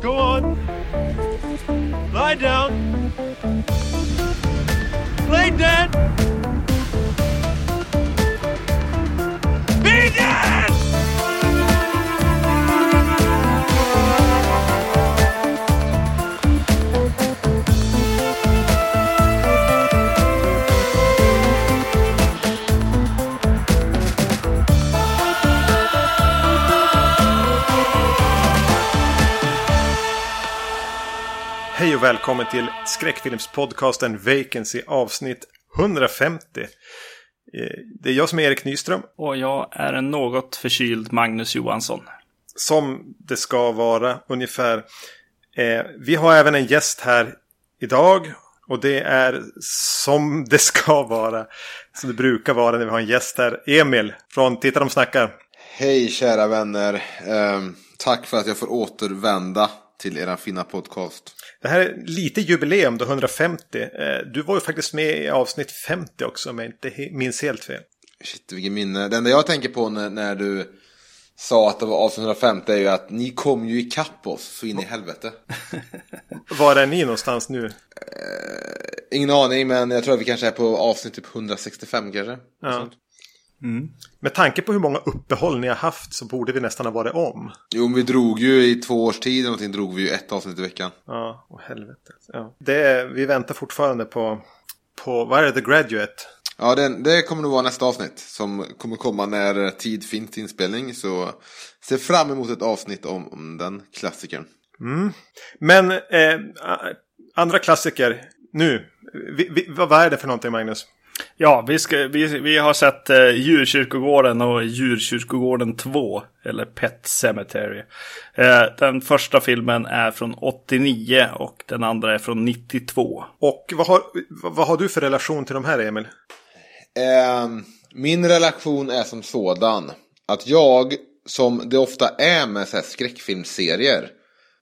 Go on. Lie down. Lay dead. Och välkommen till skräckfilmspodcasten Vacancy avsnitt 150. Eh, Det är jag som är Erik Nyström. Och jag är en något förkyld Magnus Johansson. Som det ska vara ungefär. Eh, Vi har även en gäst här idag. Och det är som det ska vara. Som det brukar vara när vi har en gäst här. Emil från Titta de snackar. Hej kära vänner. Ehm, tack för att jag får återvända till era fina podcast. Det här är lite jubileum då 150. Eh, Du var ju faktiskt med i avsnitt 50 också om jag inte minns helt fel. Shit vilket minne. Det enda jag tänker på när, när du sa att det var avsnitt 150 är ju att ni kom ju ikapp oss så in i helvete. Var är ni någonstans nu? Ingen aning men jag tror att vi kanske är på avsnitt typ 165 kanske. Ja. Sånt. Med tanke på hur många uppehåll ni har haft så borde vi nästan ha varit om. Jo men vi drog ju i två års tid någonting drog vi ju ett avsnitt i veckan. Ja, åh helvete. Ja. Det vi väntar fortfarande på, på, vad är det, The Graduate? Ja det, det kommer nog vara nästa avsnitt som kommer komma när tid finns till inspelning. Så se fram emot ett avsnitt om, om den klassikern. Men eh, andra klassiker, nu. Vi, vi, vad vad är det för någonting Magnus? Ja, vi, ska, vi, vi har sett eh, Djurkyrkogården och Djurkyrkogården 2. Eller Pet Cemetery. Eh, den första filmen är från 89 och den andra är från 92. Och vad har, vad, vad har du för relation till de här Emil? Ehm, min relation är som sådan att jag, som det ofta är med så här skräckfilmserier,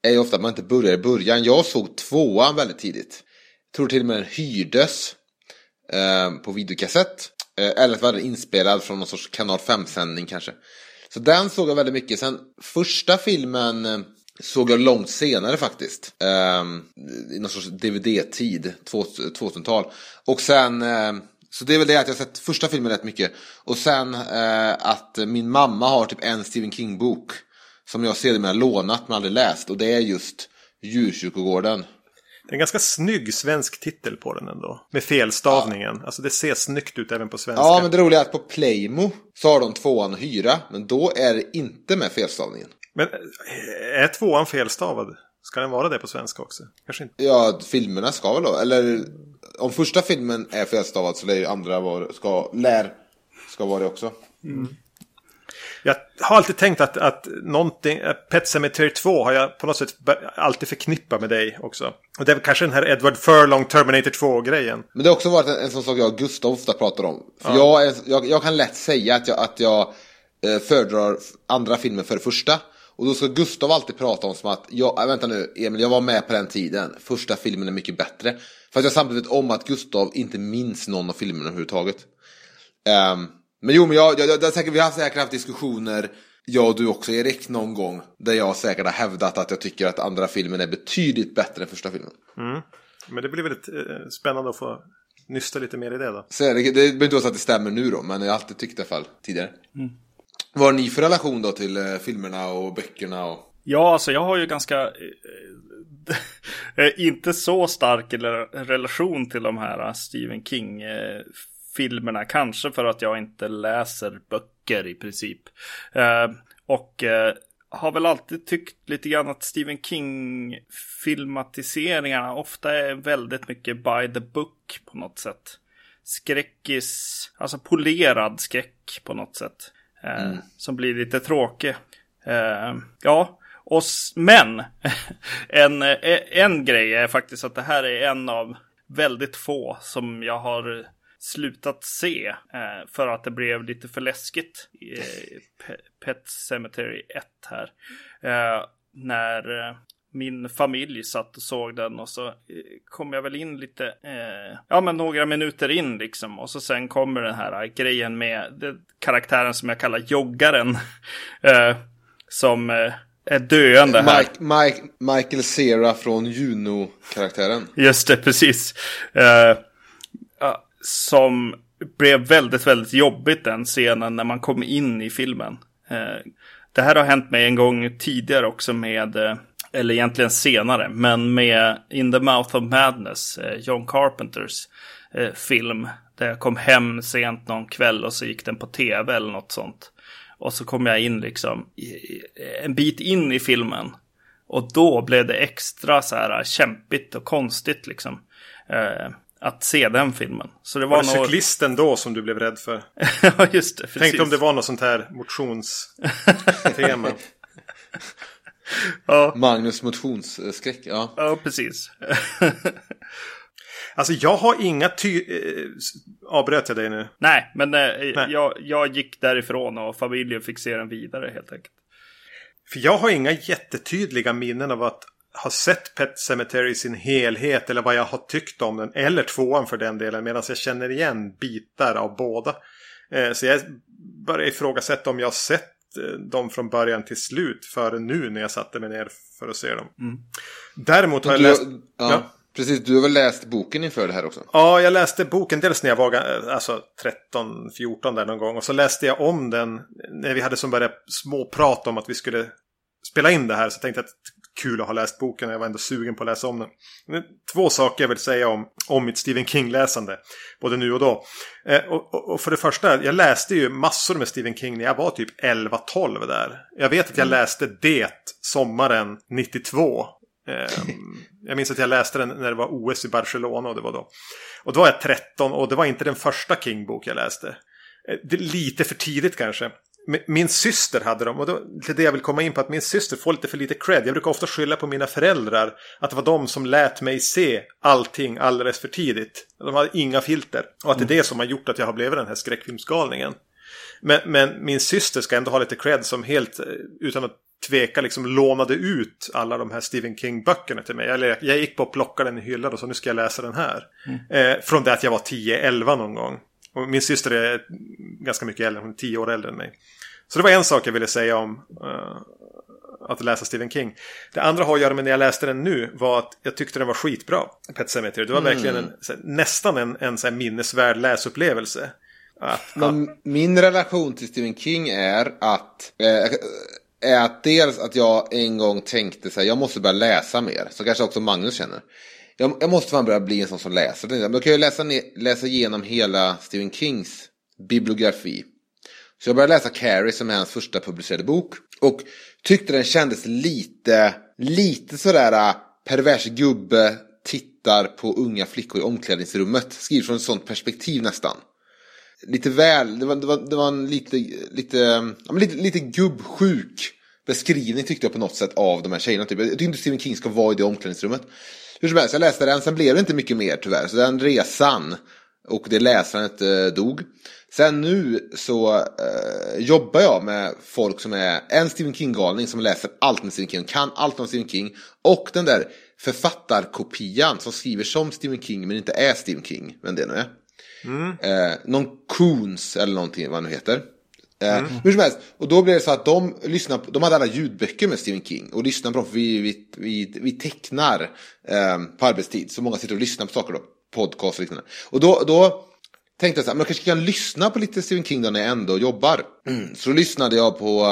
är ju ofta att man inte börjar i början. Jag såg tvåan väldigt tidigt. Tror till och med den hyrdes Eh, på videokassett. Eh, eller att var den inspelad från någon sorts kanal 5-sändning kanske. Så den såg jag väldigt mycket. Sen första filmen eh, såg jag långt senare faktiskt. Eh, I någon sorts DVD-tid, 2000-tal. Och sen, eh, så det är väl det att jag har sett första filmen rätt mycket. Och sen eh, att min mamma har typ en Stephen King-bok. Som jag sedermera lånat men aldrig läst. Och det är just Djurkyrkogården. Det är en ganska snygg svensk titel på den ändå. Med felstavningen. Alltså det ser snyggt ut även på svenska. Ja, men det roliga är att på Playmo så har de tvåan att hyra. Men då är det inte med felstavningen. Men eh, är tvåan felstavad? Ska den vara det på svenska också? Kanske inte. Ja, filmerna ska väl då. Eller om första filmen är felstavad så lär andra vara, ska, lär, ska vara det också. Jag har alltid tänkt att, att någonting, Pet Cemetery 2 har jag på något sätt alltid förknippat med dig också. Och det är kanske den här Edward Furlong Terminator 2-grejen. Men det har också varit en, en sån sak jag och Gustav ofta pratar om. För jag, är, jag, jag kan lätt säga att jag, att jag eh, föredrar andra filmer för det första. Och då ska Gustav alltid prata om som att, jag, äh, vänta nu Emil, jag var med på den tiden. Första filmen är mycket bättre. För att jag samtidigt vet om att Gustav inte minns någon av filmerna överhuvudtaget. Ehm, men jo, men jag, jag, jag, jag, säkert, vi har säkert haft diskussioner, jag och du också Erik, någon gång. Där jag säkert har hävdat att jag tycker att andra filmen är betydligt bättre än första filmen. Men det blir väldigt eh, spännande att få nysta lite mer i det då. Så är det, det behöver inte vara så att det stämmer nu då, men jag har alltid tyckt det i alla fall tidigare. Vad har ni för relation då till eh, filmerna och böckerna? Och... Ja, alltså jag har ju ganska... eh, eh, inte så stark relation till de här eh, Stephen King-filmerna. Kanske för att jag inte läser böcker i princip. Eh, Och eh, har väl alltid tyckt lite grann att Stephen King-filmatiseringarna ofta är väldigt mycket by the book på något sätt. Skräckis, alltså polerad skräck på något sätt. Eh, Som blir lite tråkig. Eh, ja, och, men en, eh, en grej är faktiskt att det här är en av väldigt få som jag har slutat se eh, för att det blev lite för läskigt i eh, Pe- Pet Cemetery 1 här. Eh, när min familj satt och såg den och så kom jag väl in lite, eh, ja men några minuter in liksom och så sen kommer den här grejen med det, karaktären som jag kallar joggaren. eh, som eh, är döende här. Mike, Mike, Michael Cera från Juno-karaktären. Just det, precis. Eh, som blev väldigt, väldigt jobbigt den scenen när man kom in i filmen. Eh, det här har hänt mig en gång tidigare också med, eh, eller egentligen senare, men med In the Mouth of Madness, eh, John Carpenters film. Där jag kom hem sent någon kväll och så gick den på tv eller något sånt. Och så kom jag in liksom en bit in i filmen. Och då blev det extra så här kämpigt och konstigt liksom. Att se den filmen. Så det var, Var det nog... cyklisten då som du blev rädd för? ja, just det. Precis. Tänkte om det var något sånt här motionstema. Ja, Magnus motionsskräck, ja. ja, precis. Alltså jag har inga ty... Eh, avbröt jag dig nu? Nej, men eh, Jag, jag gick därifrån och familjen fick se den vidare helt enkelt. För jag har inga jättetydliga minnen av att ha sett Pet Cemetery i sin helhet eller vad jag har tyckt om den. Eller tvåan för den delen. Medan jag känner igen bitar av båda. Eh, så jag börjar ifrågasätta om jag har sett eh, dem från början till slut före nu när jag satte mig ner för att se dem. Däremot har jag läst... ja, Ja. Precis, du har väl läst boken inför det här också? Ja, jag läste boken dels när jag var eh, alltså 13-14 där någon gång. Och så läste jag om den när vi hade som började småprata om att vi skulle spela in det här. Så tänkte jag att kul att ha läst boken. Jag var ändå sugen på att läsa om den. Två saker jag vill säga om, om mitt Stephen King-läsande. Både nu och då. Eh, och, och, och för det första, jag läste ju massor med Stephen King när jag var typ 11-12 där. Jag vet att jag läste det sommaren 92. Eh, jag minns att jag läste den när det var OS i Barcelona och det var då. Och då var jag 13 och det var inte den första King-bok jag läste. Eh, Det är lite för tidigt kanske. Mi- Min syster hade dem och då, det är det jag vill komma in på att min syster får lite för lite cred. Jag brukar ofta skylla på mina föräldrar att det var de som lät mig se allting alldeles för tidigt. De hade inga filter. Och att det är det som har gjort att jag har blivit den här skräckfilmsgalningen. Men, men min syster ska ändå ha lite cred som helt eh, utan att tveka liksom lånade ut alla de här Stephen King-böckerna till mig. Eller jag gick på och plockade den i hyllan och så nu ska jag läsa den här. Eh, från det att jag var 10-11 någon gång. Och min syster är ganska mycket äldre, hon är 10 år äldre än mig. Så det var en sak jag ville säga om eh, att läsa Stephen King. Det andra har att göra med när jag läste den nu var att jag tyckte den var skitbra. Pet Sematary. Det var verkligen en, nästan en, en så minnesvärd läsupplevelse. Att, Men min relation till Stephen King är att, eh, är att dels att jag en gång tänkte så här, jag måste börja läsa mer. Så kanske också Magnus känner. Jag, jag måste fan börja bli en sån som läser. Men Då kan jag läsa, ner, läsa igenom hela Stephen Kings bibliografi. Så jag började läsa Carrie som är hans första publicerade bok. Och tyckte den kändes lite, lite sådär äh, pervers gubbe tittar på unga flickor i omklädningsrummet. Skriver från ett sånt perspektiv nästan. Lite väl, det var, det var, det var en lite, lite, ja, men lite, lite gubbsjuk beskrivning tyckte jag på något sätt av de här tjejerna. Typ. Jag tycker inte Stephen King ska vara i det omklädningsrummet. Hur som helst, jag läste den, sen blev det inte mycket mer tyvärr. Så den resan och det läsandet eh, dog. Sen nu så eh, jobbar jag med folk som är en Stephen King-galning som läser allt med Stephen King, kan allt om Stephen King. Och den där författarkopian som skriver som Stephen King men inte är Stephen King, vem det nu är. Eh, någon Coons eller någonting vad han nu heter. Eh, Hur som helst, och då blev det så att de lyssnade på, de hade alla ljudböcker med Stephen King och lyssnade på dem för vi, vi, vi, vi tecknar eh, på arbetstid. Så många sitter och lyssnar på saker då, podcast och liknande. Och då, då tänkte jag så här, men jag kanske kan lyssna på lite Stephen King då när jag ändå jobbar. Mm. Så lyssnade jag på,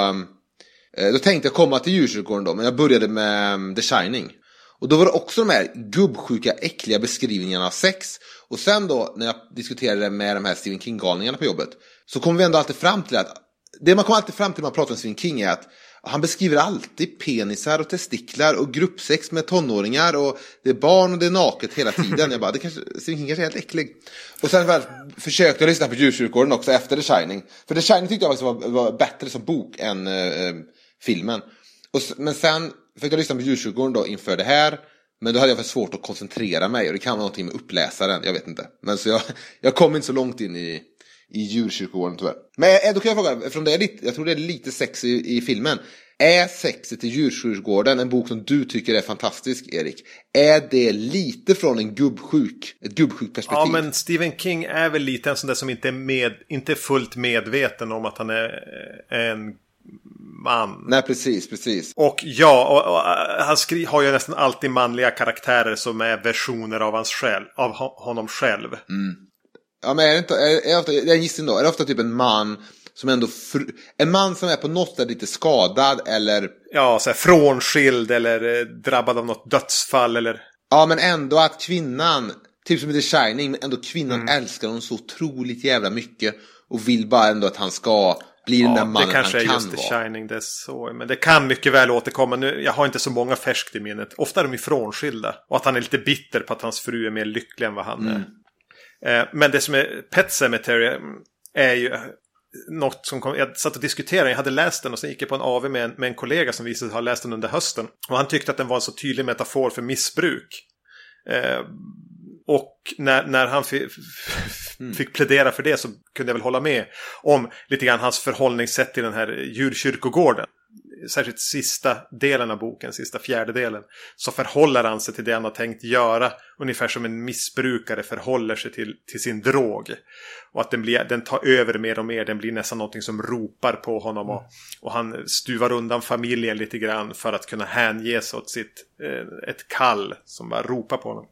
eh, då tänkte jag komma till djurkyrkogården då, men jag började med um, The Shining. Och då var det också de här gubbsjuka, äckliga beskrivningarna av sex. Och sen då, när jag diskuterade med de här Stephen King-galningarna på jobbet, så kommer vi ändå alltid fram till att, det man kommer alltid fram till när man pratar om Stephen King är att han beskriver alltid penisar och testiklar och gruppsex med tonåringar och det är barn och det är naket hela tiden. Jag bara, det kanske, Stephen King kanske är helt äcklig. Och sen väl försökte jag lyssna på djurkyrkogården också efter The Shining. För The Shining tyckte jag faktiskt var, var bättre som bok än eh, eh filmen. Och, men sen fick jag lyssna på djurkyrkogården då inför det här. Men då hade jag för svårt att koncentrera mig och det kan vara någonting med uppläsaren, jag vet inte. Men så jag, jag kom inte så långt in i, i djurkyrkogården tyvärr. Men eh, då kan jag fråga, eftersom det är lite, jag tror det är lite sex i, i filmen. Är sexet i djurkyrkogården en bok som du tycker är fantastisk, Erik? Är det lite från en gubbsjuk, ett gubbsjukt perspektiv? Ja, men Stephen King är väl lite en sån där som inte är, med, inte fullt medveten om att han är är en man. Nej, precis, precis. Och ja, och, och, han skri har ju nästan alltid manliga karaktärer som är versioner av, hans själv, av honom själv. Ja, men är det inte, är, är ofta, det är en gissning då, är det ofta typ en man som ändå, fr, en man som är på något sätt lite skadad eller, Ja, så här, frånskild eller eh, drabbad av något dödsfall eller... ja men ändå att kvinnan, typ som i The Shining, men ändå kvinnan älskar honom så otroligt jävla mycket och vill bara ändå att han ska bli den där Ja, mannen det kanske han är kan just The vara. Shining, det är så. Men det kan mycket väl återkomma. Nu, jag har inte så många färskt i minnet. Ofta är de ju frånskilda. Och att han är lite bitter på att hans fru är mer lycklig än vad han Mm. är. Eh, men det som är Pet Sematary mm, är ju något som kom, jag satt och diskuterade, jag hade läst den och sen gick jag på en AV med en, med en kollega som visade sig ha läst den under hösten. Och han tyckte att den var en så tydlig metafor för missbruk. Eh, och när, när han fi- fick plädera för det så kunde jag väl hålla med om lite grann hans förhållningssätt till den här djurkyrkogården. Särskilt sista delen av boken, sista fjärdedelen. Så förhåller han sig till det han har tänkt göra. Ungefär som en missbrukare förhåller sig till, till sin drog. Och att den, blir, den tar över mer och mer. Den blir nästan någonting som ropar på honom. Och, och han stuvar undan familjen lite grann för att kunna hänge sig åt sitt, eh, ett kall som bara ropar på honom.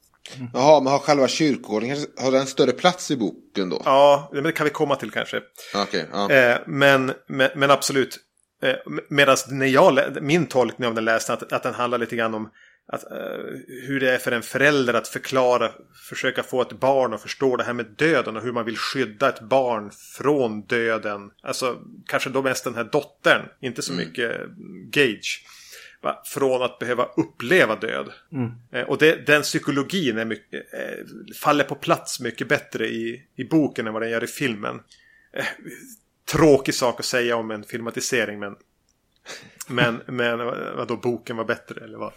Jaha, men har själva kyrkogården, har den större plats i boken då? Ja, men det kan vi komma till kanske. Okej, ja. Eh, men, men, men absolut. Eh, Medan när jag, min tolkning av den läste att, att den handlar lite grann om att, eh, hur det är för en förälder att förklara, försöka få ett barn att förstå det här med döden och hur man vill skydda ett barn från döden. Alltså kanske då mest den här dottern, inte så mycket Gage. Va? Från att behöva uppleva död. Eh, och det, den psykologin är mycket, eh, faller på plats mycket bättre i, i boken än vad den gör i filmen. Tråkig sak att säga om en filmatisering men men, men vadå, boken var bättre eller vad?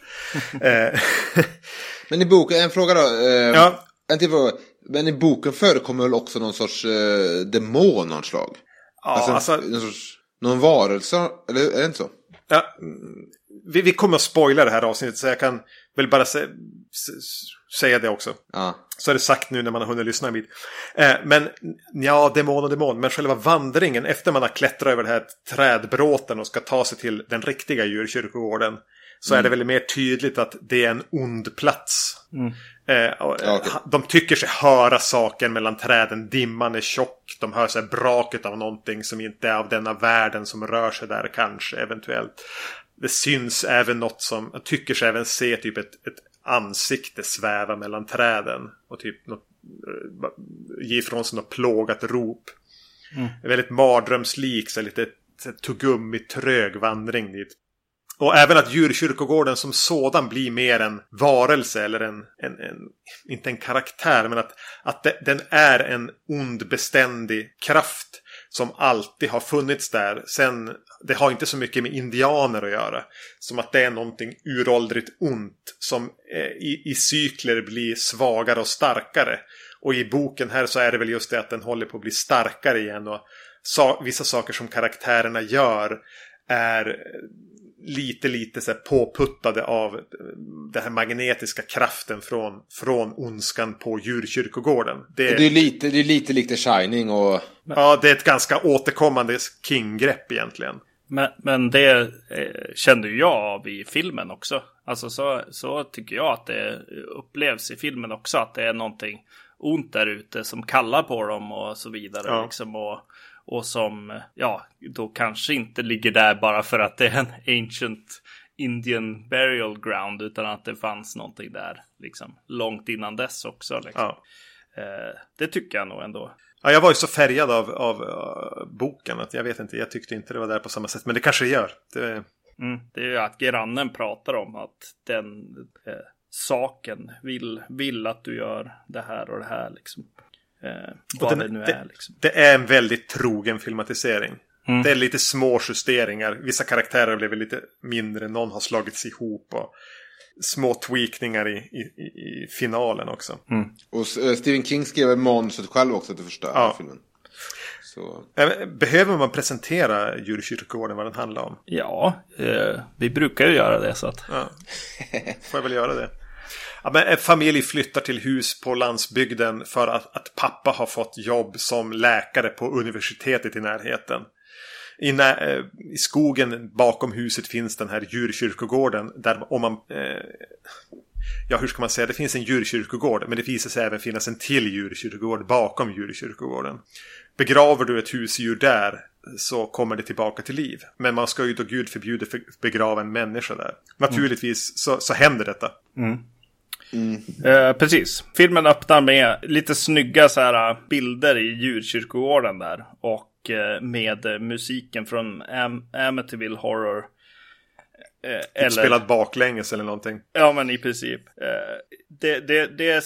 eh, Men i boken, en fråga då. Eh, ja, En till fråga. Men i boken förekommer väl också någon sorts eh, demon av slag? ja alltså, alltså, någon sorts, någon varelse, eller är det inte så? ja, vi, vi kommer att spoila det här avsnittet så jag kan väl bara sä, s- säga det också. Ja. Så är det sagt nu när man har hunnit lyssna en bit. Eh, men ja, demon och demon. Men själva vandringen efter man har klättrat över den här trädbråten och ska ta sig till den riktiga djurkyrkogården. Så är det väl mer tydligt att det är en ond plats. Eh, och, Ja, eh, De tycker sig höra saker mellan träden. Dimman är tjock. De hör sig braket av någonting som inte är av denna världen som rör sig där kanske eventuellt. Det syns även något som, tycker sig även se typ ett, ett ansikte sväva mellan träden. Och typ något, eh, ge ifrån sig något plågat rop. En väldigt mardrömslik, så lite så här tuggummi trög vandring dit. Och även att djurkyrkogården som sådan blir mer en varelse eller en, en, en inte en karaktär, men att, att det, den är en ond beständig kraft som alltid har funnits där. Sen, det har inte så mycket med indianer att göra. Som att det är någonting uråldrigt ont som eh, i, i cykler blir svagare och starkare. Och i boken här så är det väl just det att den håller på att bli starkare igen. Och sa, vissa saker som karaktärerna gör är lite, lite så påputtade av den här magnetiska kraften från, från ondskan på djurkyrkogården. Det, Det är lite, det är lite likt The Shining och... ja, det är ett ganska återkommande King-grepp egentligen. Men, men det eh, kände jag av i filmen också. Alltså så, så tycker jag att det upplevs i filmen också. Att det är någonting ont där ute som kallar på dem och så vidare. Ja. Liksom, och, och som, ja, då kanske inte ligger där bara för att det är en ancient Indian burial ground. Utan att det fanns någonting där, liksom, långt innan dess också. Liksom. Ja. Eh, det tycker jag nog ändå. Ja, jag var ju så färgad av, av uh, boken att jag vet inte, jag tyckte inte det var där på samma sätt. Men det kanske det gör. Det, Mm, det är ju att grannen pratar om att den eh, saken vill, vill att du gör det här och det här liksom. Eh, vad den- det nu det- är liksom. det är en väldigt trogen filmatisering. Mm. Det är lite små justeringar. Vissa karaktärer blev lite mindre. Någon har slagits ihop. Och små tweakningar i, i, i- finalen också. Och eh, Stephen King skrev manuset själv också till första Ja. filmen. Så... Eh, Behöver man presentera djurkyrkogården vad den handlar om? Ja, eh, vi brukar ju göra det så att. Ja. Får jag väl göra det. Ja, men en familj flyttar till hus på landsbygden för att, att pappa har fått jobb som läkare på universitetet i närheten. I, nä- eh, I skogen bakom huset finns den här djurkyrkogården. Där om man... Eh, ja, hur ska man säga? Det finns en djurkyrkogård. Men det visar sig även finnas en till djurkyrkogård bakom djurkyrkogården. Begraver du ett husdjur där så kommer det tillbaka till liv. Men man ska ju då gud förbjude för begrava en människa där. Naturligtvis så, så händer detta. Eh, precis. Filmen öppnar med lite snygga så här, bilder i djurkyrkogården där. Och eh, med eh, musiken från Am- Amityville Horror. Eh, eller, Spelad baklänges eller någonting. Ja, men i princip. Eh, det, det, det,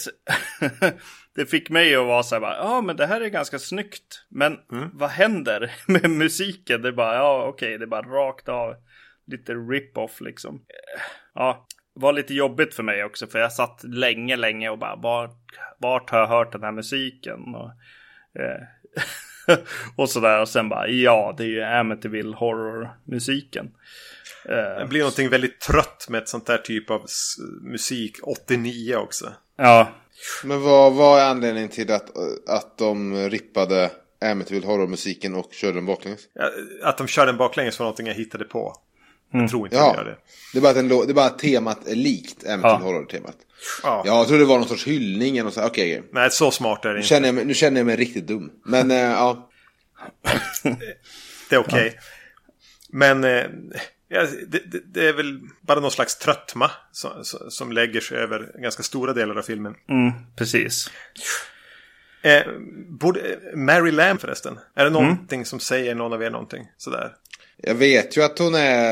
det fick mig att vara så här, bara, ja men det här är ganska snyggt. Men vad händer med musiken? Det är bara, ja okej, det är bara rakt av. Lite rip-off liksom. Ja, var lite jobbigt för mig också, för jag satt länge, länge och bara, vart, vart har jag hört den här musiken? Och, eh, och sådär, och sen bara, ja, det är ju Amityville Horror-musiken. Eh, Det blir någonting väldigt trött med ett sånt där typ av musik 89 också. ja, Men vad, vad är anledningen till att, att de rippade Amityville Horror-musiken och körde den baklänges? Att de kör den baklänges var någonting jag hittade på. Jag tror inte Ja. de gör det. Det är bara att, lå- det är bara att temat är likt Amityville Ja. Horror-temat. Ja. Ja, jag trodde det var någon sorts hyllning eller så. Okej, okej. Nej, så smart är det Nu inte. känner, jag mig, nu känner jag mig riktigt dum. Men eh, ja. Det är okej. Men eh, ja, det, det, det är väl bara någon slags tröttma som, som lägger sig över ganska stora delar av filmen. mm, precis. Eh, borde, Mary Lamb förresten. Är det någonting som säger någon av er någonting? Sådär. Jag vet ju att hon är,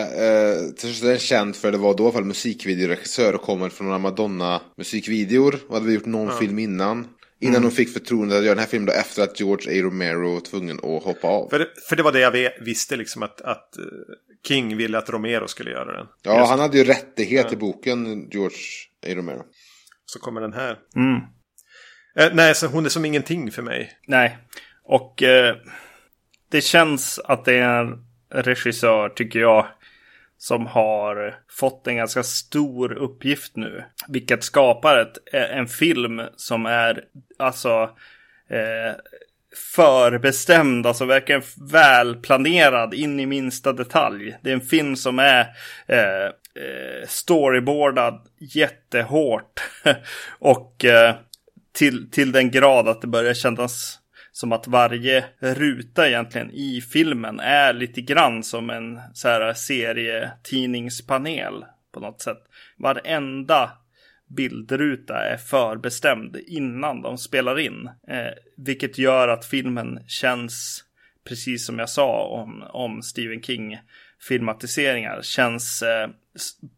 eh, känd för det var då i alla fall musikvideoregissör och kommer från några Madonna-musikvideor. Och hade vi gjort någon film innan. Innan hon fick förtroendet att göra den här filmen då efter att George A. Romero var tvungen att hoppa av. För, det- för det var det jag visste liksom att, att eh, King ville att Romero skulle göra den. Ja, Just- han hade ju rättighet till boken, George A. Romero. Så kommer den här. Mm. Eh, nej, så hon är som ingenting för mig. Nej, och eh, det känns att det är regissör, tycker jag, som har fått en ganska stor uppgift nu. Vilket skapar ett, eh, en film som är alltså eh, förbestämd, alltså verkligen välplanerad in i minsta detalj. Det är en film som är eh, eh storyboardad jättehårt. och eh, till, till den grad att det börjar kännas som att varje ruta egentligen i filmen är lite grann som en så här serietidningspanel på något sätt. Varenda bildruta är förbestämd innan de spelar in. Eh, vilket gör att filmen känns, precis som jag sa om, om Stephen King filmatiseringar, känns eh,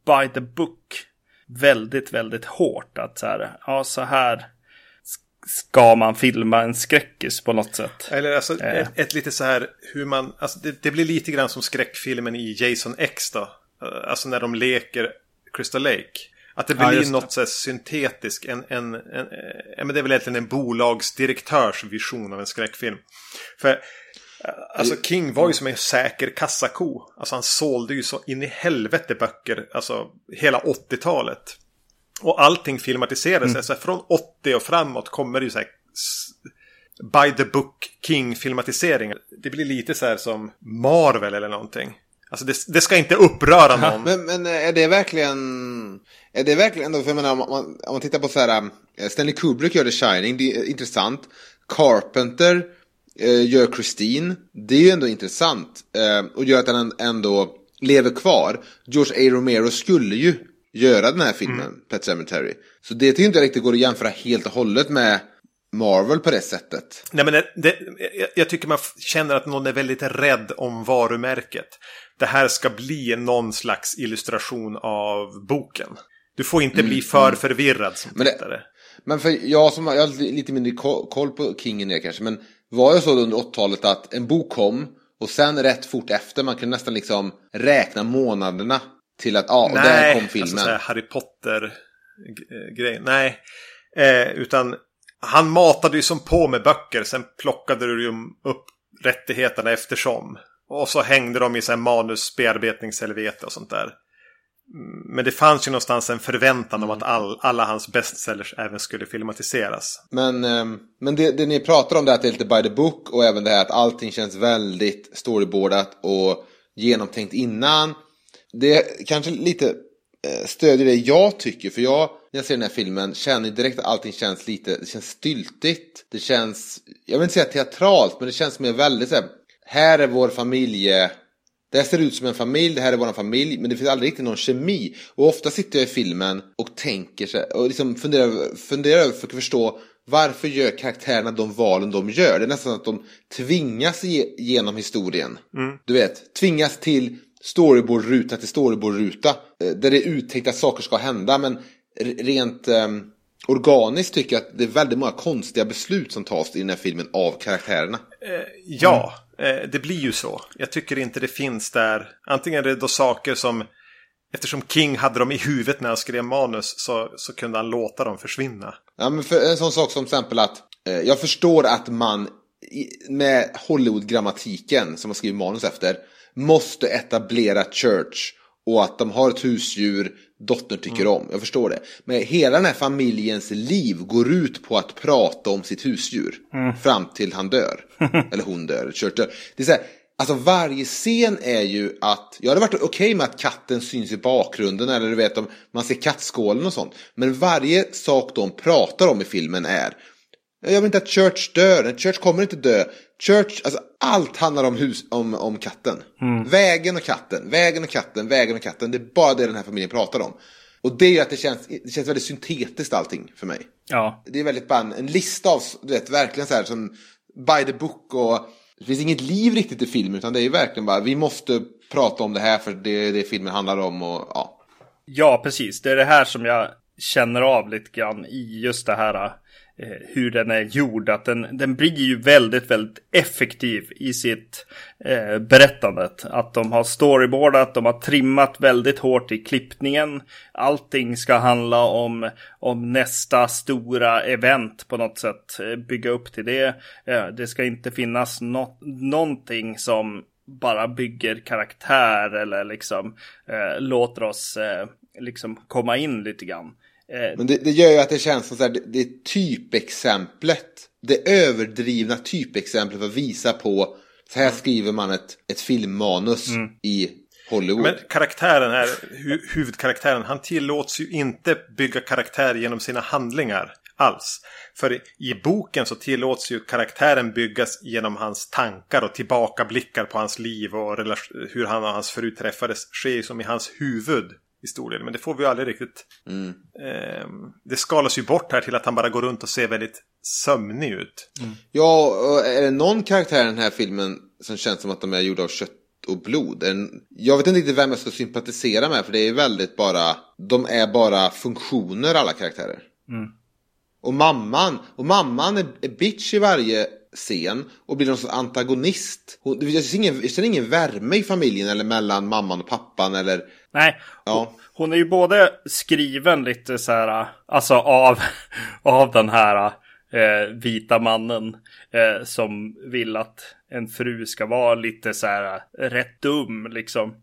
by the book väldigt, väldigt hårt. Att så här, ja så här ska man filma en skräckis på något sätt. Eller alltså Eh. ett, ett lite så här hur man, alltså det, det blir lite grann som skräckfilmen i Jason X då. Eh, Alltså när de leker Crystal Lake. Att det Ja, blir det. något så här syntetiskt. En, en, en, eh, men det är väl egentligen en bolagsdirektörs vision av en skräckfilm. För eh, alltså King var ju som en säker kassako. Alltså han sålde ju så in i helvete böcker. Alltså hela 80-talet. Och allting filmatiserades. Mm. Alltså från 80 och framåt kommer det ju så här by the book King-filmatiseringar. Det blir lite så här som Marvel eller någonting. Alltså det, det ska inte uppröra någon. Men, men är det verkligen... Är det verkligen för jag menar om man, om man tittar på så här... eh, Stanley Kubrick gör The Shining, det är intressant. Carpenter eh, gör Christine, det är ju ändå intressant. Eh, och gör att den ändå lever kvar. George A. Romero skulle ju göra den här filmen, Pet Sematary. Så det tycker inte jag riktigt går att jämföra helt och hållet med Marvel på det sättet. Nej, men det, det, jag- jag tycker man känner att någon är väldigt rädd om varumärket. Det här ska bli någon slags illustration av boken. Du får inte bli för förvirrad som Men det- tittare. Men för jag som jag har lite mindre ko- koll på King än er kanske, men var det så under 80-talet att en bok kom och sen rätt fort efter, man kunde nästan liksom räkna månaderna till att, ja, och där kom filmen. alltså så här Harry Potter-grejen. Nej, eh, utan han matade ju som på med böcker. Sen plockade du ju upp rättigheterna eftersom. Och så hängde de i så här manusbearbetningshelvete och sånt där. Men det fanns ju någonstans en förväntan om att all, alla hans bestsellers även skulle filmatiseras. Men, ehm, men det, det ni pratar om det är att det är lite by the book och även det här att allting känns väldigt storyboardat och genomtänkt innan. Det kanske lite eh, stödjer det jag tycker. För jag, när jag ser den här filmen, känner direkt att allting känns lite, det känns styltigt. Det känns, jag vill inte säga teatralt, men det känns mer väldigt så här, här är vår familje, det här ser ut som en familj, det här är vår familj, men det finns aldrig riktigt någon kemi. Och ofta sitter jag i filmen och tänker sig, och liksom funderar, funderar över för att förstå varför gör karaktärerna de valen de gör? Det är nästan att de tvingas ge, genom historien. Du vet, tvingas till storyboard-ruta till storyboard-ruta. eh, Där det är uttänkt att saker ska hända. Men rent ehm, organiskt tycker jag att det är väldigt många konstiga beslut som tas i den här filmen av karaktärerna. Ja, eh, det blir ju så. Jag tycker inte det finns där. Antingen är det då saker som Eftersom King hade dem i huvudet när han skrev manus så, så kunde han låta dem försvinna. Ja, men för en sån sak som till exempel att eh, jag förstår att man i, med Hollywood-grammatiken som man skriver manus efter måste etablera Church och att de har ett husdjur dottern tycker om. Jag förstår det. Men hela den här familjens liv går ut på att prata om sitt husdjur fram till han dör. Eller hon dör, Church dör. Det är så här, Alltså varje scen är ju att, jag hade varit okej med att katten syns i bakgrunden eller du vet om man ser kattskålen och sånt. Men varje sak de pratar om i filmen är, jag vill inte att Church dör, Church kommer inte dö. Church, alltså allt handlar om, hus, om, om katten. Vägen och katten, vägen och katten, vägen och katten. Det är bara det den här familjen pratar om. Och det är ju att det känns, det känns väldigt syntetiskt allting för mig. Ja, Det är väldigt bara en, en lista av, du vet, verkligen så här som by the book och det finns inget liv riktigt i filmen utan det är ju verkligen bara vi måste prata om det här för det är det filmen handlar om och ja. ja precis. Det är det här som jag känner av lite grann i just det här Eh, hur den är gjord. Att den, den blir ju väldigt, väldigt effektiv i sitt eh, berättandet. Att de har storyboardat, de har trimmat väldigt hårt i klippningen. Allting ska handla om, om nästa stora event på något sätt. Eh, bygga upp till det. Eh, det ska inte finnas no någonting som bara bygger karaktär eller liksom eh, låter oss eh, liksom komma in lite grann. Eh, Men det, det gör ju att det känns som så här, det, det är typexemplet. Det överdrivna typexemplet för att visa på så här skriver man ett, ett filmmanus i Hollywood. Men karaktären här, hu huvudkaraktären, han tillåts ju inte bygga karaktär genom sina handlingar alls. För i, boken så tillåts ju karaktären byggas genom hans tankar och tillbakablickar på hans liv och hur han och hans fru träffades sker ju som i hans huvud i stor del. Men det får vi ju aldrig riktigt. Ehm, det skalas ju bort här till att han bara går runt och ser väldigt sömnig ut. Ja, och är det någon karaktär i den här filmen som känns som att de är gjorda av kött och blod? Jag vet inte riktigt vem jag ska sympatisera med för det är väldigt bara, de är bara funktioner alla karaktärer. Och mamman, och mamman är, bitch i varje scen och blir någon sorts antagonist. Hon, jag, ser ingen, jag ingen värme i familjen eller mellan mamman och pappan eller Nej, Ja. hon, är ju både skriven lite så här, alltså av, av den här eh, vita mannen eh, som vill att en fru ska vara lite så här rätt dum liksom.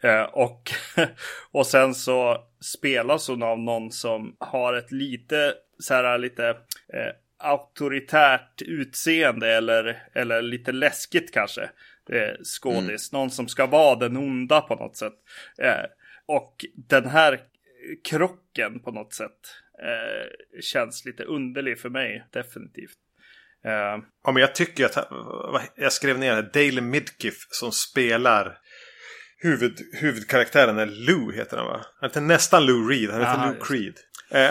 Eh, och, och sen så spelas hon av någon som har ett lite så här lite eh, auktoritärt utseende eller, eller lite läskigt kanske. Eh, skådis, någon som ska vara den onda på något sätt. Eh, och den här krocken på något sätt eh, känns lite underlig för mig, definitivt. Eh, Ja, men jag tycker att... Jag skrev ner här. Dale Midkiff som spelar huvud, huvudkaraktären. Är Lou heter han va? Han heter nästan Lou Reed. Han heter Aha, Lou Creed. Eh,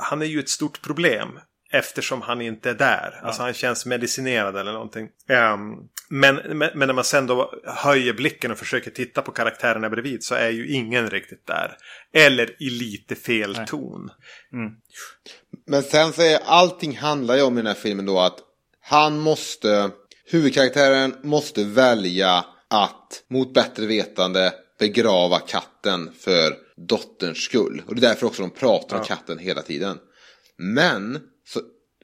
Han är ju ett stort problem. Eftersom han inte är där. Alltså han känns medicinerad eller någonting. Ehm, men, men, men när man sen då höjer blicken och försöker titta på karaktärerna bredvid så är ju ingen riktigt där. Eller i lite fel ton. Men sen så är allting handlar ju om i den här filmen då att han måste, huvudkaraktären måste välja att mot bättre vetande begrava katten för dotterns skull. Och det är därför också de pratar om katten hela tiden. Men,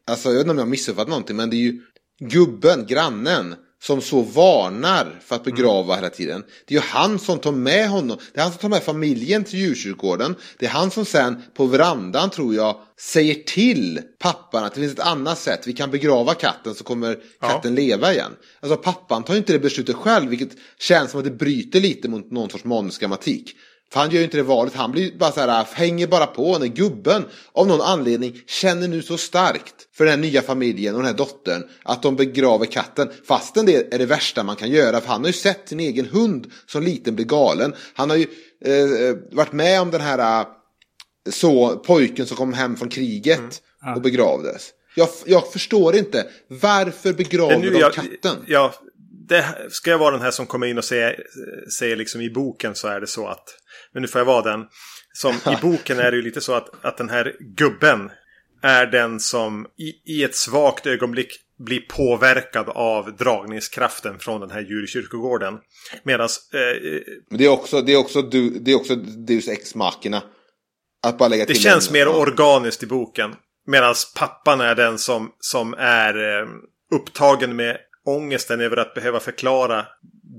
alltså jag vet inte om jag har missuppfattat någonting men det är ju gubben, grannen, som så varnar för att begrava hela tiden. Det är ju han som tar med honom. Det är han som tar med familjen till djurkyrkogården. Det är han som sen på verandan tror jag säger till pappan att det finns ett annat sätt. Vi kan begrava katten så kommer katten leva igen. Alltså pappan tar ju inte det beslutet själv vilket känns som att det bryter lite mot någon sorts manusgrammatik. För han gör ju inte det valet, han blir bara så här, hänger bara på när gubben av någon anledning känner nu så starkt för den här nya familjen och den här dottern att de begraver katten. Fastän det är det värsta man kan göra, för han har ju sett sin egen hund som liten bli galen. Han har ju eh, varit med om den här så, pojken som kom hem från kriget Mm. och begravdes. Jag, jag förstår inte, varför begraver nu de jag- katten? Ja, det, ska jag vara den här som kommer in och säger, säger liksom i boken så är det så att... Men nu får jag vara den. Som i boken är det ju lite så att, att den här gubben är den som i, i ett svagt ögonblick blir påverkad av dragningskraften från den här djurkyrkogården. Medan eh, det är också, det är också, du, det är också Deus Ex Machina. Att bara lägga det till känns en- mer ja. organiskt i boken. Medan pappan är den som, som är eh, upptagen med ångesten över att behöva förklara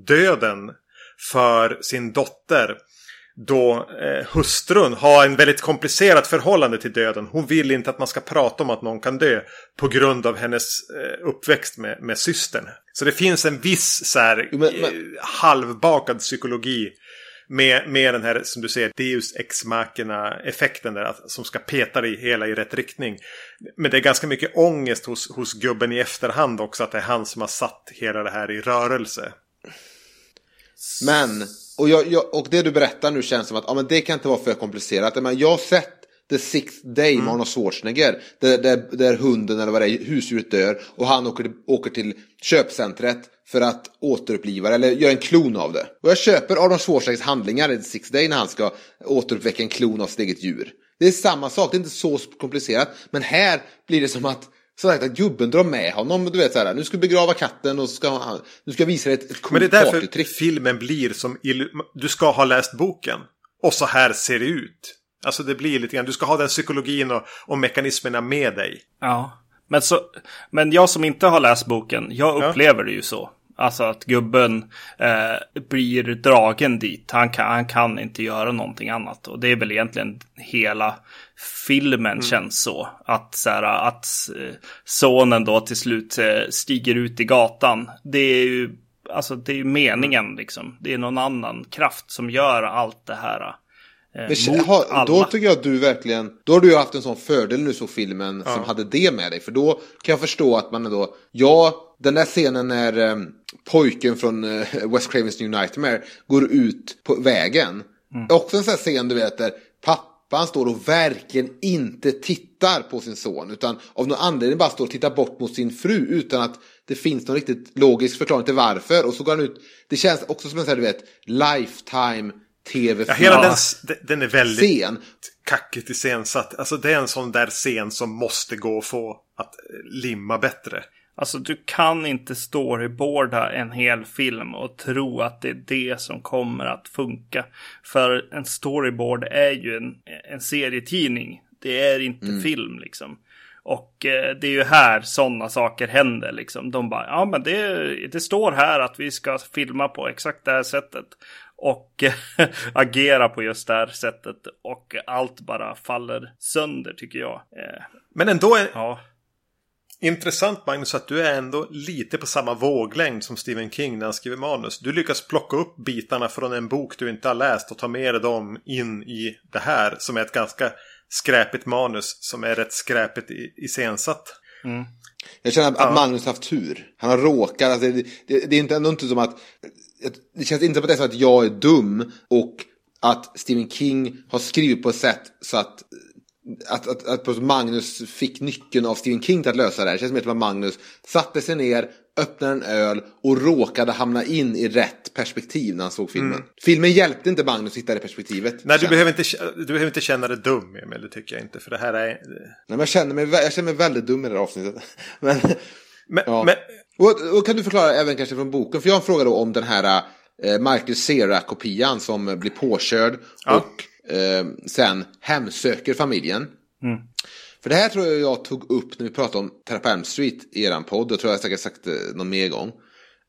döden för sin dotter. Då eh, hustrun har en väldigt komplicerat förhållande till döden. Hon vill inte att man ska prata om att någon kan dö. På grund av hennes eh, uppväxt med, med systern. Så det finns en viss så här, men- men- eh, halvbakad psykologi. Med, med den här, som du säger, Deus ex machina effekten där. att- Som ska peta det hela i rätt riktning. Men det är ganska mycket ångest hos, hos gubben i efterhand också. Att det är han som har satt hela det här i rörelse. Men, och, jag, jag, och det du berättar nu känns som att ja, men det kan inte vara för komplicerat. Men jag har sett The Sixth Day med Arnold Schwarzenegger. Där, där, där hunden eller vad det är, husdjuret dör. Och han åker, åker till köpcentret för att återuppliva det, eller göra en klon av det. Och jag köper Arnold Schwarzeneggers handlingar i The Sixth Day när han ska återuppväcka en klon av sitt eget djur. Det är samma sak, det är inte så komplicerat. Men här blir det som att så sagt, att gubben drar med honom, du vet så här, nu ska vi begrava katten och så ska han, nu ska jag visa dig ett, ett coolt Men det är därför partytrick. filmen blir som... Du ska ha läst boken. Och så här ser det ut. Alltså det blir lite grann... Du ska ha den psykologin och, och mekanismerna med dig. Ja, men, så, men jag som inte har läst boken, jag Ja. upplever det ju så. Alltså att gubben eh, blir dragen dit. Han kan, han kan inte göra någonting annat. Och det är väl egentligen hela filmen känns så. Att, så här, att eh, sonen då till slut eh, stiger ut i gatan. Det är ju alltså, det är meningen liksom. Det är någon annan kraft som gör allt det här. Eh, ha, då tycker jag att du verkligen, då har du ju haft en sån fördel när du såg filmen som hade det med dig. För då kan jag förstå att man ändå, ja, den där scenen när eh, pojken från eh, West Cravens New Nightmare går ut på vägen. är Också en sån här scen du vet där pappan står och verkligen inte tittar på sin son. Utan av någon anledning bara står och tittar bort mot sin fru utan att det finns någon riktigt logisk förklaring till varför. Och så går han ut, det känns också som en sån här du vet, lifetime tv Ja, hela den, den- är väldigt scen. kackigt iscensatt. Alltså det är en sån där scen som måste gå att få att limma bättre. Alltså du kan inte storyboarda en hel film och tro att det är det som kommer att funka. För en storyboard är ju en, en serietidning. Det är inte film liksom. Och eh, det är ju här sådana saker händer liksom. De bara, ja men det, det står här att vi ska filma på exakt det här sättet. Och agera på just det här sättet. Och allt bara faller sönder tycker jag. Eh, Men ändå är ja. Intressant Magnus att du är ändå lite på samma våglängd som Stephen King när han skriver manus. Du lyckas plocka upp bitarna från en bok du inte har läst och ta med dig dem in i det här som är ett ganska skräpigt manus som är rätt skräpigt i- iscensatt. Jag känner att, att Magnus haft tur. Han har råkat. Alltså, det, det, det är inte, ändå inte som att... Det känns inte som att det är så att jag är dum och att Stephen King har skrivit på ett sätt så att att, att, att Magnus fick nyckeln av Stephen King till att lösa det här. Det känns mer som att Magnus satte sig ner, öppnade en öl och råkade hamna in i rätt perspektiv när han såg filmen. Filmen hjälpte inte Magnus att hitta det perspektivet. Nej, du behöver, inte, du behöver inte känna dig dum, Emil. Det tycker jag inte. För det här är... Nej, men jag, känner mig, jag känner mig väldigt dum i det här avsnittet. Men, Men, Ja. men, Och, och kan du förklara även kanske från boken? För jag har en fråga då om den här eh, Michael Cera-kopian som blir påkörd Ja. och eh, sen hemsöker familjen. För det här tror jag jag tog upp när vi pratade om Terra Elm Street i eran podd. Jag tror jag säkert sagt det någon mer gång.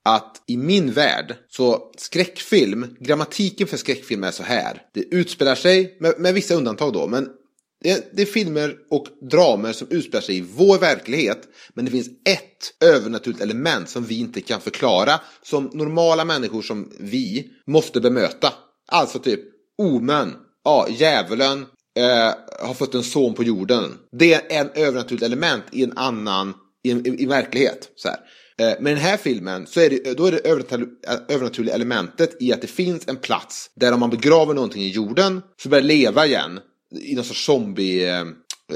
att i min värld så skräckfilm, grammatiken för skräckfilm är så här. Det utspelar sig, med, med vissa undantag då, men det, det, är filmer och dramer som utspelar sig i vår verklighet. Men det finns ett övernaturligt element som vi inte kan förklara. Som normala människor som vi måste bemöta. Alltså typ Omen, ja, djävulen eh, har fått en son på jorden. Det är en övernaturligt element i en annan, i, i, i verklighet. Så här. Eh, med den här filmen så är det, då är det eh, övernaturliga elementet i att det finns en plats där om man begraver någonting i jorden så börjar det leva igen i någon sorts zombie, eh,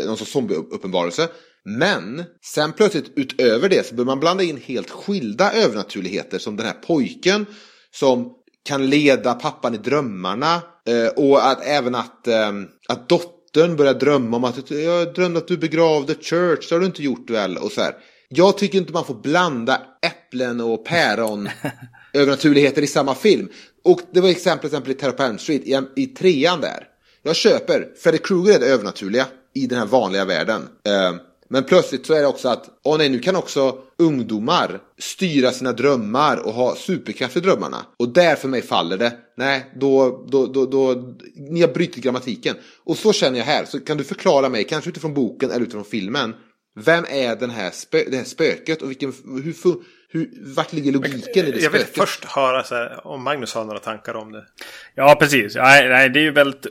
någon sorts zombie-uppenbarelse. Men sen plötsligt utöver det så börjar man blanda in helt skilda övernaturligheter som den här pojken som kan leda pappan i drömmarna eh, och att även att, eh, att dottern börjar drömma om att jag drömde att du begravde Church, det har du inte gjort väl? Och så här. Jag tycker inte man får blanda äpplen och päron övernaturligheter i samma film. Och det var exempel, exempel i Terror på Elm Street, i, i trean där. Jag köper, Freddy Krueger är det övernaturliga i den här vanliga världen. Eh, men plötsligt så är det också att, åh nej, nu kan också ungdomar styra sina drömmar och ha superkraft i drömmarna. Och där för mig faller det. Nej, då, då, då, då, ni har brutit grammatiken. Och så känner jag här, så kan du förklara mig, kanske utifrån boken eller utifrån filmen. Vem är den här spö det här spöket och vilken, hur, hur, vart ligger logiken i det Jag vill spöket? först höra så här, om Magnus har några tankar om det. Ja, precis. Nej, nej det är ju väldigt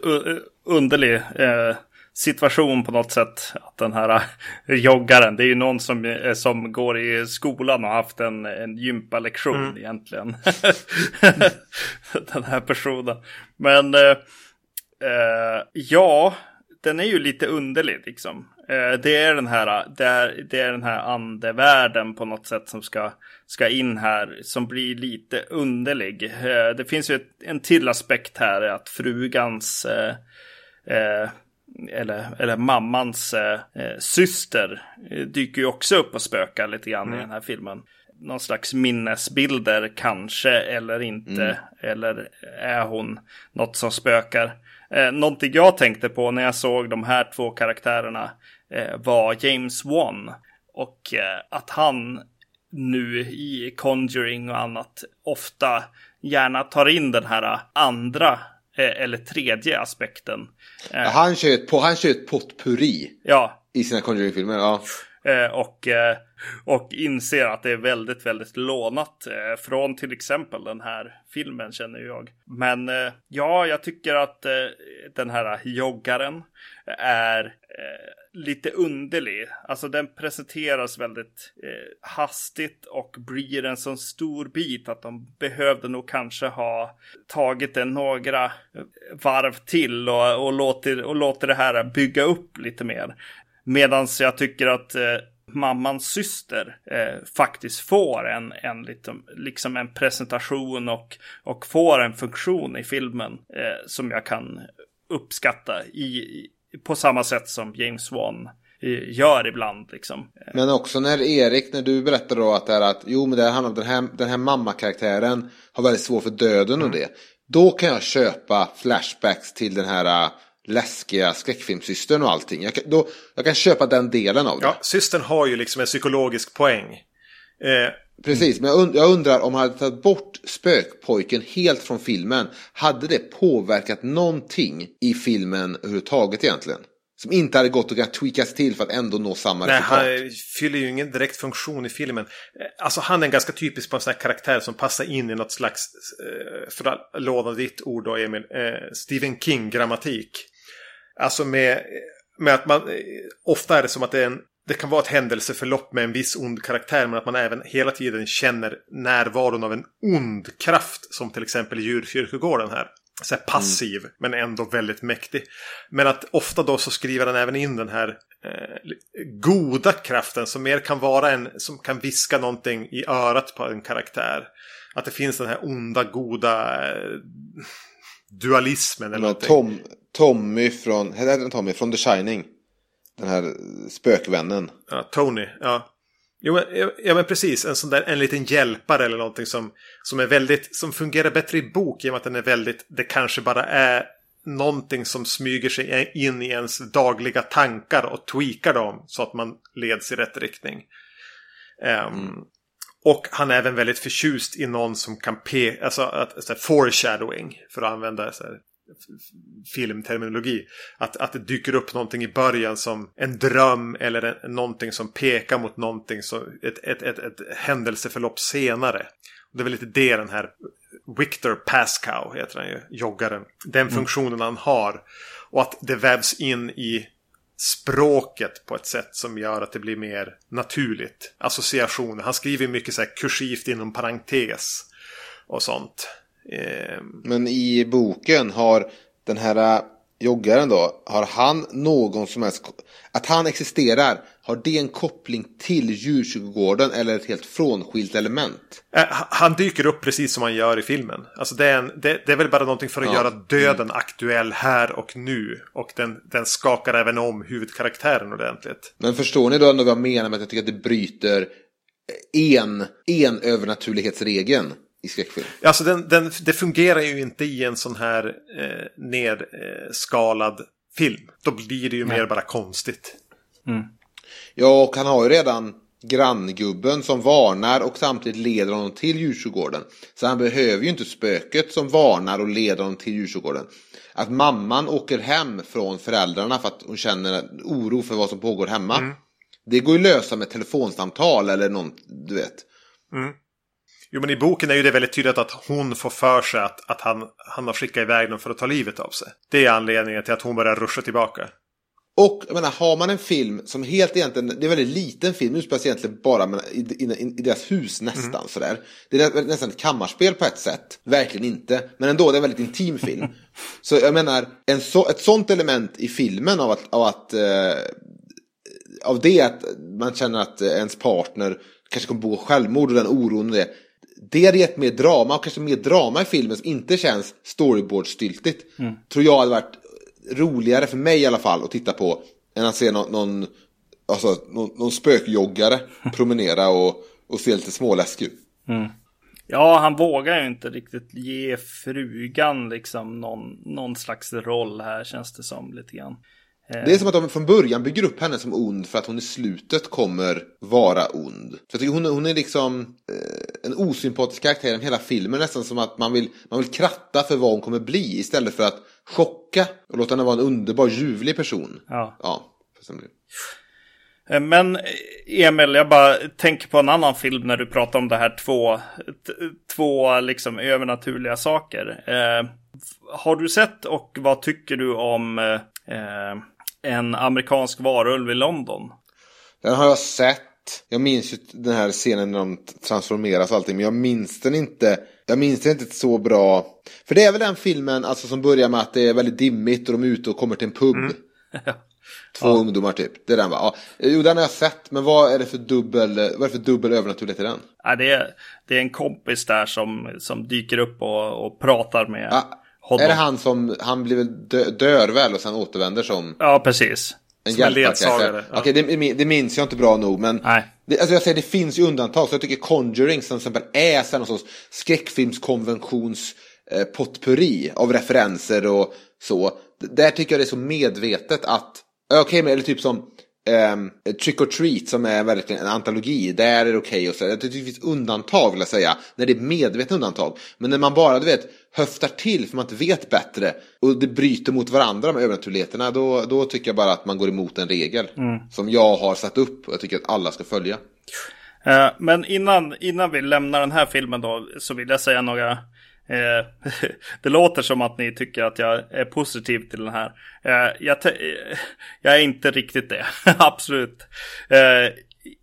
underlig eh, situation på något sätt. Att den här joggaren, det är ju någon som, eh, som går i skolan och haft en, en gympalektion mm. egentligen. den här personen. Men eh, eh, ja, den är ju lite underlig liksom. Eh, det är den här, det är, det är den här andevärlden på något sätt som ska, ska in här, som blir lite underlig. Eh, det finns ju ett, en till aspekt här, att frugans, eh, eh eller, eller mammans eh, syster dyker ju också upp och spökar lite grann mm. i den här filmen. Någon slags minnesbilder kanske, eller inte. Mm. Eller är hon något som spökar? Eh, någonting jag tänkte på när jag såg de här två karaktärerna eh, var James Wan. Och eh, att han nu i Conjuring och annat ofta gärna tar in den här andra eh, eller tredje aspekten. Ja, han kör ett, han kör ett potpurri ja. i sina Conjuring-filmer. Ja. Eh, och, eh, och inser att det är väldigt, väldigt lånat eh, från till exempel den här filmen känner jag. Men ja, jag tycker att den här joggaren är lite underlig. Alltså den presenteras väldigt eh, hastigt och blir en sån stor bit att de behövde nog kanske ha tagit den några varv till och, och, låter, och låter det här bygga upp lite mer. Medan jag tycker att eh, mammans syster eh, faktiskt får en, en liksom, liksom en presentation och, och får en funktion i filmen eh, som jag kan uppskatta i, på samma sätt som James Wan eh, gör ibland. Liksom. Men också när Erik, när du berättar då att det är att jo men det handlar om den här, den här mammakaraktären har väldigt svårt för döden och mm. det. Då kan jag köpa flashbacks till den här läskiga skräckfilmsystern och allting. Jag kan, då, jag kan köpa den delen av det. Ja, systern har ju liksom en psykologisk poäng. Eh, Precis, men jag, und jag undrar om man hade tagit bort spökpojken helt från filmen. Hade det påverkat någonting i filmen överhuvudtaget egentligen? Som inte hade gått att tweakas till för att ändå nå samma Nej, resultat. Han fyller ju ingen direkt funktion i filmen. Eh, alltså han är en ganska typisk på en sån här karaktär som passar in i något slags, eh, för att låna ditt ord då Emil, eh, Stephen King-grammatik. Alltså med, med att man... Ofta är det som att det är en... Det kan vara ett händelseförlopp med en viss ond karaktär men att man även hela tiden känner närvaron av en ond kraft. Som till exempel djurkyrkogården här. Så här passiv mm. men ändå väldigt mäktig. Men att ofta då så skriver han även in den här eh, goda kraften som mer kan vara en som kan viska någonting i örat på en karaktär. Att det finns den här onda, goda eh, dualismen eller någonting. Tom, Tommy från, heter Tommy från The Shining? Den här spökvännen. Ja, Tony, ja. Jo, men, ja, men precis. En sån där, en liten hjälpare eller någonting som, som är väldigt, som fungerar bättre i bok i och med att den är väldigt, det kanske bara är någonting som smyger sig in i ens dagliga tankar och tweakar dem så att man leds i rätt riktning. Um, mm. Och han är även väldigt förtjust i någon som kan peka, alltså att, så här, foreshadowing, för att använda så här, filmterminologi. Att, att det dyker upp någonting i början som en dröm eller en, någonting som pekar mot någonting, så ett, ett, ett, ett händelseförlopp senare. Det är väl lite det den här Victor Pascow heter han ju, joggaren. Den funktionen han har. Och att det vävs in i språket på ett sätt som gör att det blir mer naturligt. Associationer. Han skriver mycket så här kursivt inom parentes. Och sånt. Eh, Men i boken har den här äh, joggaren då, har han någon som helst, att han existerar, har det en koppling till djurkyrkogården eller ett helt frånskilt element? Eh, Han dyker upp precis som han gör i filmen. Alltså det är, en, det, det är väl bara någonting för att Ja. göra döden aktuell här och nu. Och den, den skakar även om huvudkaraktären ordentligt. Men förstår ni då ändå vad jag menar med att jag tycker att det bryter en, en övernaturlighetsregeln i skräckfilm? Alltså den, den, det fungerar ju inte i en sån här eh, nedskalad film. Då blir det ju mer bara konstigt. Ja, och han har ju redan granngubben som varnar och samtidigt leder honom till djurkyrkogården. Så han behöver ju inte spöket som varnar och leder honom till djurkyrkogården. Att mamman åker hem från föräldrarna för att hon känner oro för vad som pågår hemma. Det går ju lösa med telefonsamtal eller något, du vet. Jo men i boken är ju det väldigt tydligt att hon får för sig att, att han, han har skickat iväg dem för att ta livet av sig. Det är anledningen till att hon börjar ruscha tillbaka. Och jag menar, har man en film som helt egentligen, det är en väldigt liten film, utspelas egentligen bara med, i, i, i deras hus nästan sådär. Det är nästan ett kammarspel på ett sätt, verkligen inte, men ändå, det är en väldigt intim film. Så jag menar, en så, ett sånt element i filmen av att, av att eh, av det att man känner att ens partner kanske kommer begå självmord och den oron och det. Det hade gett mer drama och kanske mer drama i filmen som inte känns storyboard-styltigt. Tror jag hade varit roligare för mig i alla fall att titta på än att se någon, någon, alltså, någon, någon spökjoggare promenera och, och se lite småläskig ut. Ja, han vågar ju inte riktigt ge frugan liksom någon, någon slags roll här känns det som lite grann. Det är som att de från början bygger upp henne som ond för att hon i slutet kommer vara ond. Jag tycker hon, hon är liksom eh, en osympatisk karaktär i hela filmen. Nästan som att man vill, man vill kratta för vad hon kommer bli istället för att chocka och låta henne vara en underbar, ljuvlig person. Ja. Ja, Eh, Men eh, Emil, jag bara tänker på en annan film när du pratar om det här två, två liksom övernaturliga saker. Eh, har du sett och vad tycker du om eh, eh, en amerikansk varulv i London? Den har jag sett. Jag minns ju den här scenen när de transformeras och allting. Men jag minns den inte. Jag minns den inte så bra. För det är väl den filmen alltså, som börjar med att det är väldigt dimmigt och de är ute och kommer till en pub. Två ungdomar typ. Det är den va? Ja. Jo, den har jag sett. Men vad är det för dubbel, vad är det för dubbel övernaturlighet i den? Ja, det, är, det är en kompis där som, som dyker upp och, och pratar med Ja, honom. är det han som, han blir väl dö, dör väl och sen återvänder som Ja, precis. en Som en ledsagare, ja. Okej, det, det minns jag inte bra nog. Men Nej. Det, alltså jag säger det finns ju undantag. Så jag tycker Conjuring som till exempel är så någon sorts skräckfilmskonventions eh, potpurri av referenser och så. Där tycker jag det är så medvetet att, okej men eller typ som ehm, Trick or Treat som är verkligen en antologi. Där är det okej och så. Jag tycker det finns undantag vill jag säga. När det är medvetna undantag. Men när man bara du vet höftar till för man inte vet bättre. Och det bryter mot varandra med övernaturligheterna. Då, då tycker jag bara att man går emot en regel. Som jag har satt upp och jag tycker att alla ska följa. Eh, Men innan, innan vi lämnar den här filmen då så vill jag säga några eh, det låter som att ni tycker att jag är positiv till den här. Eh, jag, eh, jag är inte riktigt det, absolut. Eh,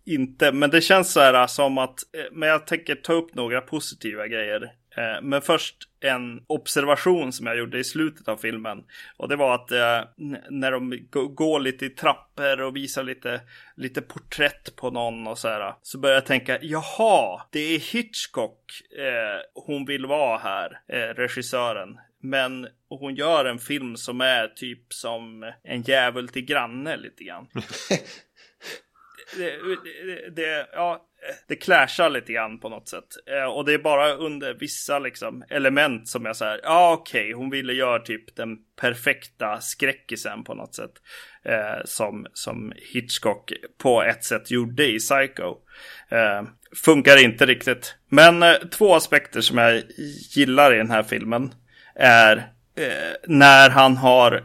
inte, men det känns så här som att, eh, men jag tänker ta upp några positiva grejer. Eh, men först en observation som jag gjorde i slutet av filmen. Och det var att eh, när de går lite i trappor och visar lite, lite porträtt på någon och så här. Så börjar jag tänka, jaha, det är Hitchcock eh, hon vill vara här, eh, regissören. Men hon gör en film som är typ som en djävul till granne lite grann. det, det, det, ja, det clashar lite grann på något sätt. Eh, och det är bara under vissa liksom, element som jag säger, ja okej, okay, hon ville göra typ den perfekta skräckisen på något sätt. Eh, som, som Hitchcock på ett sätt gjorde i Psycho. Eh, funkar inte riktigt. Men eh, två aspekter som jag gillar i den här filmen är eh, när han har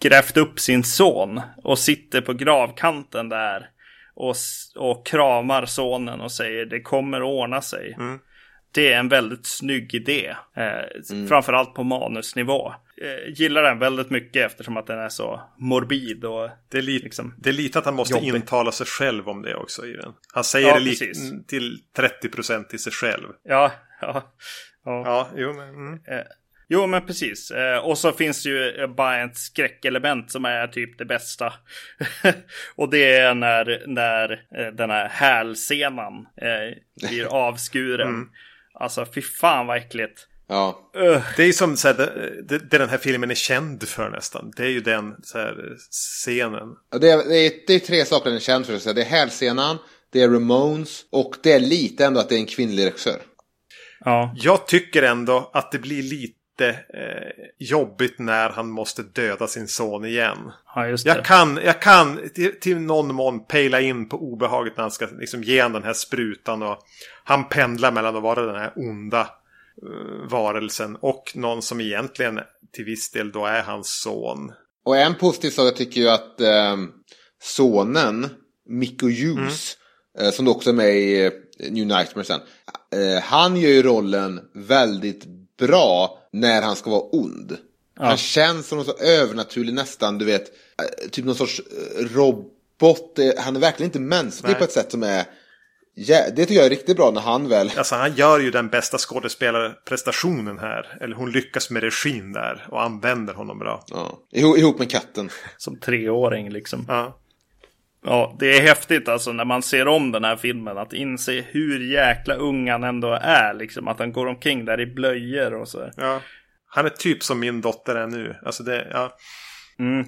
grävt upp sin son och sitter på gravkanten där och, och kramar sonen och säger det kommer ordna sig. Mm. Det är en väldigt snygg idé. Eh, mm. Framförallt på manusnivå. Eh, gillar den väldigt mycket eftersom att den är så morbid och det är, li liksom det är lite att han måste jobbig. intala sig själv om det också i den. Han säger ja, det till 30% till sig själv. Ja, ja. Ja, ja jo men. Mm. Eh, Jo, men precis. Eh, och så finns det ju bara ett skräckelement som är typ det bästa. och det är när, när eh, den här hälsenan eh, blir avskuren. Mm. Alltså, fy fan vad äckligt. Ja. Det är ju som så här, det, det, den här filmen är känd för nästan. Det är ju den så här, scenen. Det är, det, är, det är tre saker den är känd för. Det är hälsenan, det är Ramones och det är lite ändå att det är en kvinnlig regissör. Ja. Jag tycker ändå att det blir lite eh, jobbigt när han måste döda sin son igen. Ja, just det. Jag kan, jag kan till, till någon mån pejla in på obehaget när han ska liksom, ge honom den här sprutan. Och han pendlar mellan att vara den här onda uh, varelsen och någon som egentligen till viss del då är hans son. Och en positiv sak jag tycker ju att eh, sonen, Mikko Hughes, mm. eh, som också är med i eh, New Nightmare sen. Eh, han gör ju rollen väldigt bra när han ska vara ond. Ja. Han känns som någon så övernaturlig nästan, du vet, eh, typ någon sorts eh, robot. Han är verkligen inte mänsklig Nej. på ett sätt som är Ja, det tycker jag är riktigt bra när han väl... Alltså han gör ju den bästa skådespelarprestationen här. Eller hon lyckas med regin där och använder honom bra. Ja. Ihop med katten. Som treåring liksom. Ja. Ja, det är häftigt alltså när man ser om den här filmen att inse hur jäkla ung han ändå är. Liksom att han går omkring där i blöjor och så. Ja, han är typ som min dotter är nu. Alltså det, ja. Mm.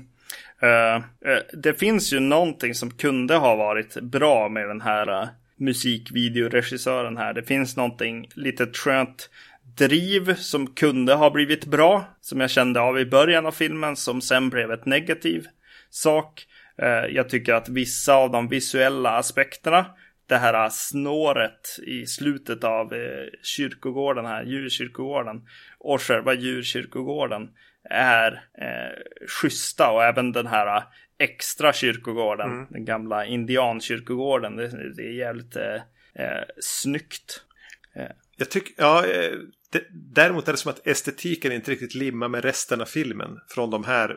Uh, uh, det finns ju någonting som kunde ha varit bra med den här uh, musikvideoregissören här. Det finns någonting lite skönt driv som kunde ha blivit bra. Som jag kände av i början av filmen som sen blev ett negativ sak. Eh, jag tycker att vissa av de visuella aspekterna, det här snåret i slutet av eh, kyrkogården här, djurkyrkogården och själva djurkyrkogården är eh, schyssta och även den här extra kyrkogården, mm. den gamla indiankyrkogården, det, det är jävligt eh, eh, snyggt. Jag tycker, ja, däremot är det som att estetiken inte riktigt limmar med resten av filmen. Från de här eh,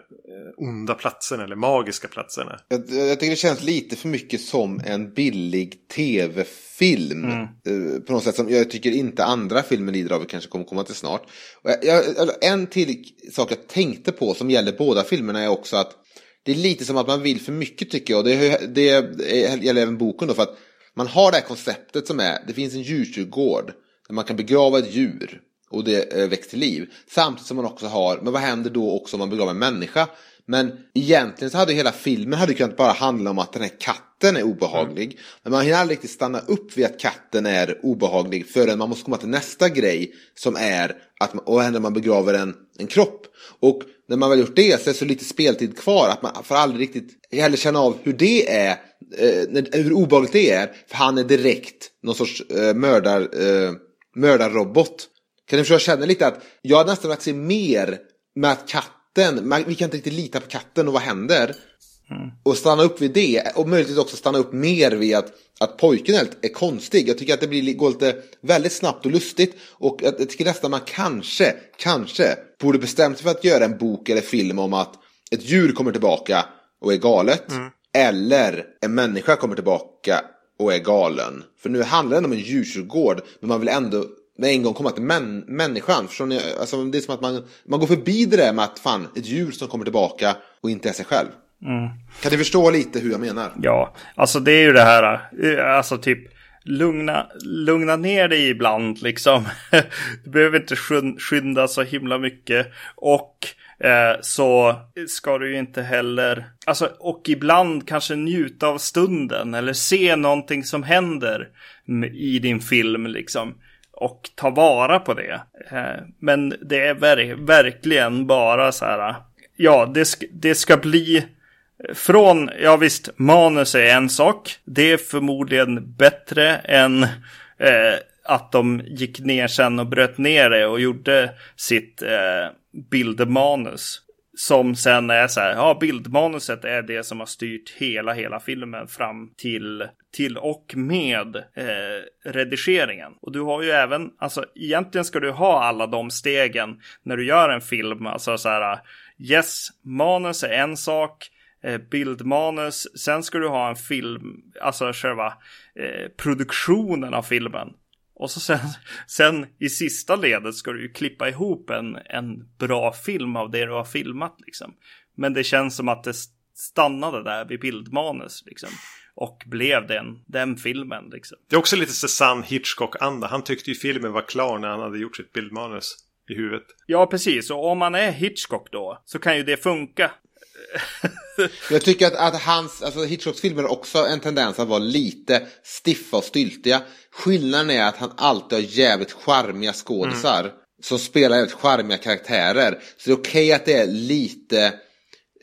onda platserna eller magiska platserna. Jag, jag tycker det känns lite för mycket som en billig tv-film. Mm. Eh, på något sätt som jag tycker inte andra filmer lider av. Vi kanske kommer komma till snart. Jag, jag, en till sak jag tänkte på som gäller båda filmerna är också att det är lite som att man vill för mycket tycker jag. Det, det gäller även boken då. För att man har det här konceptet som är, det finns en djurkyrkogård. Där man kan begrava ett djur och det eh, väcks till liv. Samtidigt som man också har, men vad händer då också om man begraver en människa? Men egentligen så hade hela filmen hade kunnat bara handla om att den här katten är obehaglig. Mm. Men man hinner aldrig riktigt stanna upp vid att katten är obehaglig förrän man måste komma till nästa grej som är att man, och vad händer om man begraver en, en kropp? Och när man väl gjort det så är det så lite speltid kvar att man får aldrig riktigt heller känna av hur det är, eh, hur obehagligt det är. För han är direkt någon sorts eh, mördar, eh, mördarrobot. Kan ni förstå, jag känner lite att jag hade nästan velat se mer med att katten, vi kan inte riktigt lita på katten och vad händer? Mm. Och stanna upp vid det och möjligtvis också stanna upp mer vid att, att pojken är, är konstig. Jag tycker att det blir, går lite väldigt snabbt och lustigt. Och jag, jag tycker nästan man kanske, kanske borde bestämt sig för att göra en bok eller film om att ett djur kommer tillbaka och är galet. Mm. Eller en människa kommer tillbaka och är galen. För nu handlar det om en djurkyrkogård men man vill ändå med en gång komma till män, människan. Förstår ni? Alltså, det är som att man, man går förbi det där med att fan, ett djur som kommer tillbaka och inte är sig själv. Mm. Kan du förstå lite hur jag menar? Ja, alltså det är ju det här, eh, alltså typ lugna, lugna ner dig ibland liksom. Du behöver inte skyn- skynda så himla mycket. Och eh, så ska du ju inte heller, alltså och ibland kanske njuta av stunden eller se någonting som händer i din film liksom. Och ta vara på det. Eh, men det är ver- verkligen bara så här, ja det, sk- det ska bli från, ja visst, manus är en sak. Det är förmodligen bättre än eh, att de gick ner sen och bröt ner det och gjorde sitt eh, bildmanus. Som sen är så här, ja bildmanuset är det som har styrt hela, hela filmen fram till, till och med eh, redigeringen. Och du har ju även, alltså egentligen ska du ha alla de stegen när du gör en film. Alltså så här, yes, manus är en sak, eh, bildmanus. Sen ska du ha en film, alltså själva eh, produktionen av filmen. Och så sen, sen i sista ledet ska du ju klippa ihop en, en bra film av det du har filmat liksom. Men det känns som att det stannade där vid bildmanus liksom. Och blev den, den filmen liksom. Det är också lite Susanne Hitchcock-anda. Han tyckte ju filmen var klar när han hade gjort sitt bildmanus i huvudet. Ja, precis. Och om man är Hitchcock då så kan ju det funka. Jag tycker att, att hans, alltså Hitchcocks filmer har också en tendens att vara lite stiffa och styltiga. Skillnaden är att han alltid har jävligt charmiga skådisar. Som spelar jävligt charmiga karaktärer. Så det är okej att det är lite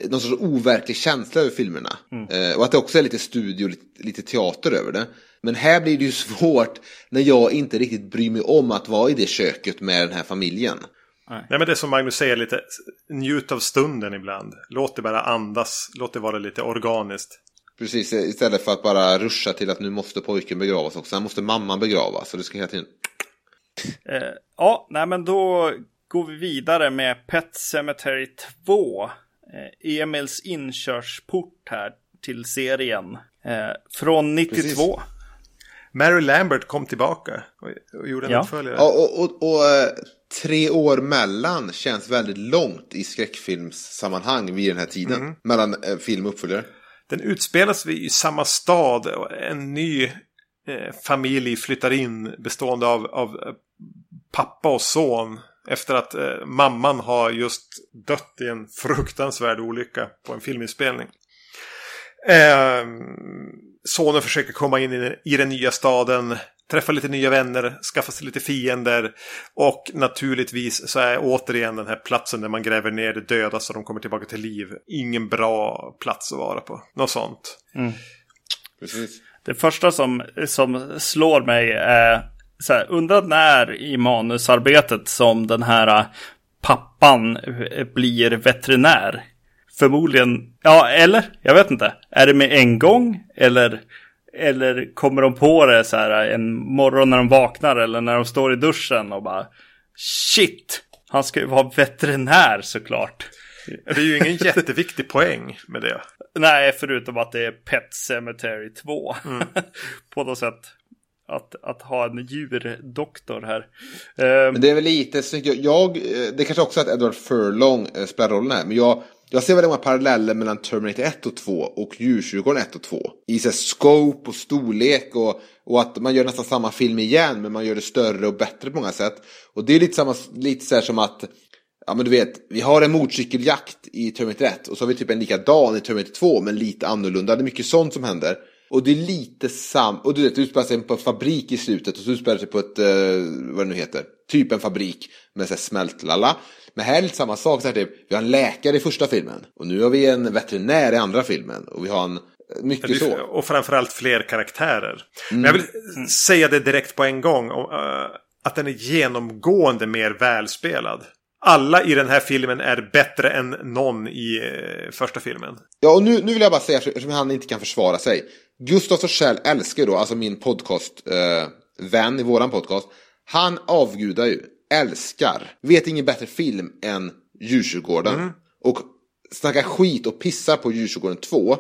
någon sorts overklig känsla över filmerna. Eh, och att det också är lite studio, lite, lite teater över det. Men här blir det ju svårt när jag inte riktigt bryr mig om att vara i det köket med den här familjen. Nej men det är som Magnus säger lite, njut av stunden ibland. Låt det bara andas, låt det vara lite organiskt. Precis, istället för att bara ruscha till att nu måste pojken begravas också. Sen måste mamman begravas. Så det ska hela tiden... Eh, ja, nej men då går vi vidare med Pet Cemetery 2. Eh, Emils inkörsport här till serien. Eh, från 92. Precis. Mary Lambert kom tillbaka och, och gjorde en Ja. uppföljare. Ja, och, och, och eh, tre år mellan känns väldigt långt i skräckfilmssammanhang vid den här tiden. Mellan eh, film och uppföljare. Den utspelas i samma stad. och En ny eh, familj flyttar in bestående av, av eh, pappa och son. Efter att eh, mamman har just dött i en fruktansvärd olycka på en filminspelning. Eh, sonen försöker komma in i, i den nya staden. Träffa lite nya vänner, skaffa sig lite fiender. Och naturligtvis så är återigen den här platsen där man gräver ner det döda så de kommer tillbaka till liv. Ingen bra plats att vara på. Något sånt. Precis. Det första som, som slår mig är så här, undrar när i manusarbetet som den här pappan blir veterinär. Förmodligen, ja eller? Jag vet inte. Är det med en gång? Eller, eller kommer de på det så här en morgon när de vaknar eller när de står i duschen och bara Shit! Han ska ju vara veterinär såklart. Det är ju ingen jätteviktig poäng med det. Nej, förutom att det är Pet Cemetery 2. På något sätt. Att, att ha en djurdoktor här. Men det är väl lite snyggt. Jag, det kanske också är att Edward Furlong eh, spelar rollen här. Men jag, jag ser väldigt många paralleller mellan Terminator 1 och 2 och Djurkyrkogården 1 och 2. I så här, scope och storlek och, och att man gör nästan samma film igen men man gör det större och bättre på många sätt. Och det är lite, samma, lite så här som att Ja men du vet, vi har en motorcykeljakt i Terminator 1 och så har vi typ en likadan i Terminator 2 men lite annorlunda. Det är mycket sånt som händer. Och det är lite sam... Och du vet, det utspelar sig på en fabrik i slutet och så utspelar det sig på ett, eh, vad det nu heter, typ en fabrik med så här smält lalla. Men här är lite samma sak, så här, typ, vi har en läkare i första filmen och nu har vi en veterinär i andra filmen och vi har en, mycket så. Och framförallt fler karaktärer. Men jag vill säga det direkt på en gång. eh, att den är genomgående mer välspelad. Alla i den här filmen är bättre än någon i eh, första filmen. Ja, och nu, nu vill jag bara säga, eftersom han inte kan försvara sig. Gustav Torssell älskar då, alltså min podcast, eh, vän i våran podcast. Han avgudar ju, älskar, vet ingen bättre film än Djurkyrkogården. Och snackar skit och pissar på Djurkyrkogården 2.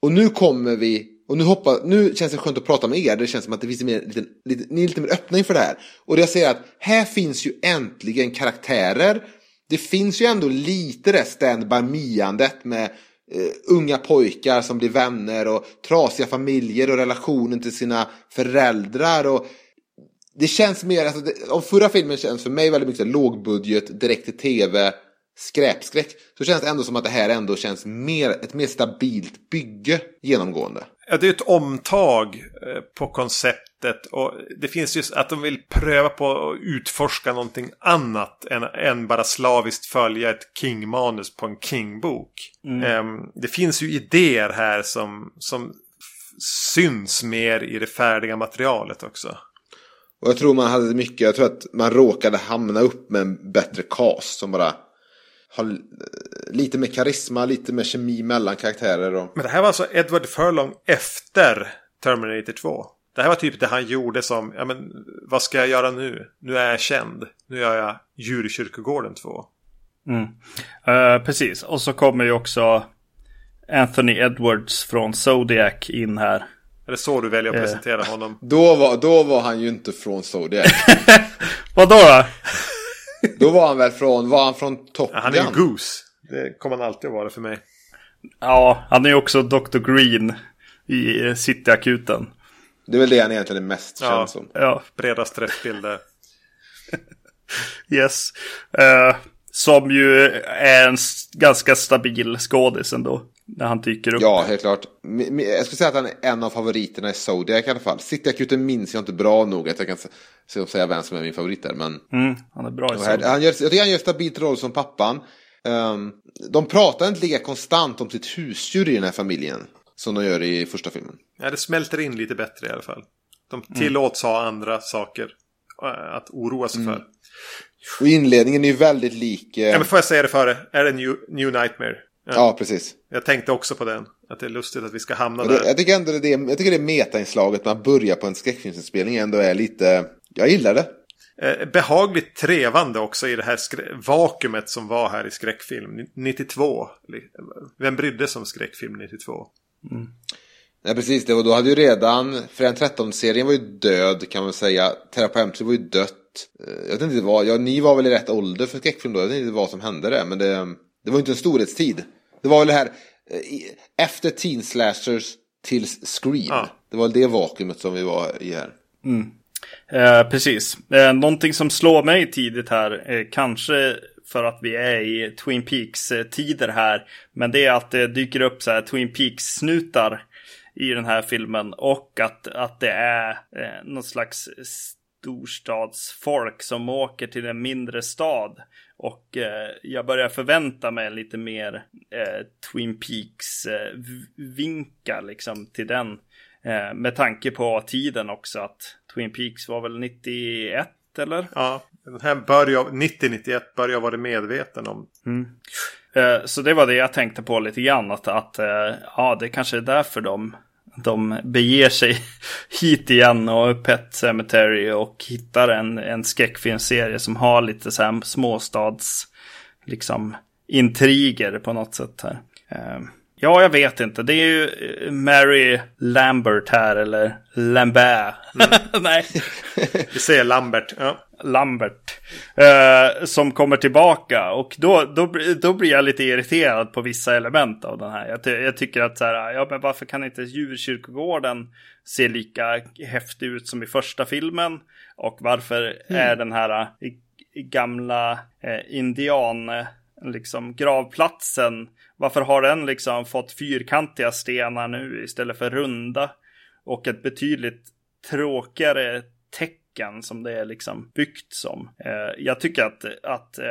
Och nu kommer vi, och nu, hoppas, nu känns det skönt att prata med er. Det känns som att det finns mer, lite, lite, ni är lite mer öppna inför det här. Och det jag säger att här finns ju äntligen karaktärer. Det finns ju ändå lite det stand by miandet med Uh, unga pojkar som blir vänner och trasiga familjer och relationen till sina föräldrar. Och det känns mer, alltså, det, om förra filmen känns för mig väldigt mycket lågbudget, direkt till tv, skräpskräck. Så känns det ändå som att det här ändå känns mer, ett mer stabilt bygge genomgående. Ja, det är ett omtag eh, på koncept konceptet. Och det finns just att de vill pröva på att utforska någonting annat än, än bara slaviskt följa ett King-manus på en King-bok. Mm. Det finns ju idéer här som, som syns mer i det färdiga materialet också. Och jag tror man hade mycket, jag tror att man råkade hamna upp med en bättre cast som bara har lite mer karisma, lite mer kemi mellan karaktärer. Och... Men det här var alltså Edward Furlong efter Terminator 2. Det här var typ det han gjorde som, ja men vad ska jag göra nu? Nu är jag känd. Nu gör jag Djurkyrkogården 2. Mm. Uh, precis, och så kommer ju också Anthony Edwards från Zodiac in här. Är det så du väljer att uh. presentera honom? Då var, då var han ju inte från Zodiac. Vadå då? Då var han väl från, var han från Top ja, Han är ju Goose. Det kommer han alltid att vara för mig. Ja, han är ju också Dr. Green i Cityakuten. Det är väl det han egentligen är mest ja, känd som. Ja, breda träffbilder. yes. Uh, som ju är en ganska stabil skådis ändå. När han dyker upp. Ja, helt klart. Jag skulle säga att han är en av favoriterna i Zodiac i alla fall. Cityakuten minns jag inte bra nog att jag kan säga vem som är min favorit där. Men... Mm, han är bra i här, han gör, Jag tycker han gör stabilt roll som pappan. Um, de pratar inte lika konstant om sitt husdjur i den här familjen. Som de gör i första filmen. Ja, det smälter in lite bättre i alla fall. De tillåts mm. ha andra saker eh, att oroa sig mm. för. Och inledningen är ju väldigt lik... Eh... Ja, men får jag säga det före? Är det New, New Nightmare? Ja. ja. precis. Jag tänkte också på den. Att det är lustigt att vi ska hamna det, där. Jag tycker ändå det, jag tycker det metainslaget man börjar på en skräckfilmsinspelning ändå är lite... Jag gillar det. Eh, behagligt trevande också i det här vakuumet som var här i skräckfilm 92. Vem brydde sig om skräckfilm 92? Mm. Nej precis, det var, då hade ju redan, Fredag 13-serien var ju död kan man säga. Terra var ju dött. Eh, jag vet inte vad, ja, ni var väl i rätt ålder för skräckfilm då. Jag vet inte vad som hände där, men det, det var inte en storhetstid. Det var väl det här, eh, efter Teen Slashers till Scream. Ja. Det var det vakuumet som vi var i här. Mm. Eh, precis. Eh, någonting som slår mig tidigt här, eh, kanske för att vi är i Twin Peaks-tider här, men det är att det dyker upp så här Twin Peaks-snutar i den här filmen och att, att det är eh, någon slags storstadsfolk som åker till en mindre stad. Och eh, jag börjar förvänta mig lite mer eh, Twin Peaks-vinkar eh, liksom till den. Eh, med tanke på tiden också att Twin Peaks var väl 91 eller? Ja, den här börjar 90-91 börjar jag vara medveten om. Mm. Eh, så det var det jag tänkte på lite grann. Att, att eh, ja, det kanske är därför de, de beger sig hit igen och Pet Cemetery och hittar en, en skräckfilmserie som har lite så här småstads liksom intriger på något sätt här. Eh, Ja, jag vet inte. Det är ju eh, Mary Lambert här, eller Lambert. Mm. Nej. Vi säger Lambert. Ja. Lambert. Uh, som kommer tillbaka. Och då, då, då blir jag lite irriterad på vissa element av den här. Jag, jag tycker att så här, ja men varför kan inte djurkyrkogården se lika häftig ut som i första filmen? Och varför mm. är den här uh, gamla uh, indian liksom gravplatsen. Varför har den liksom fått fyrkantiga stenar nu istället för runda? Och ett betydligt tråkigare tecken som det är liksom byggt som. Eh, jag tycker att, att eh,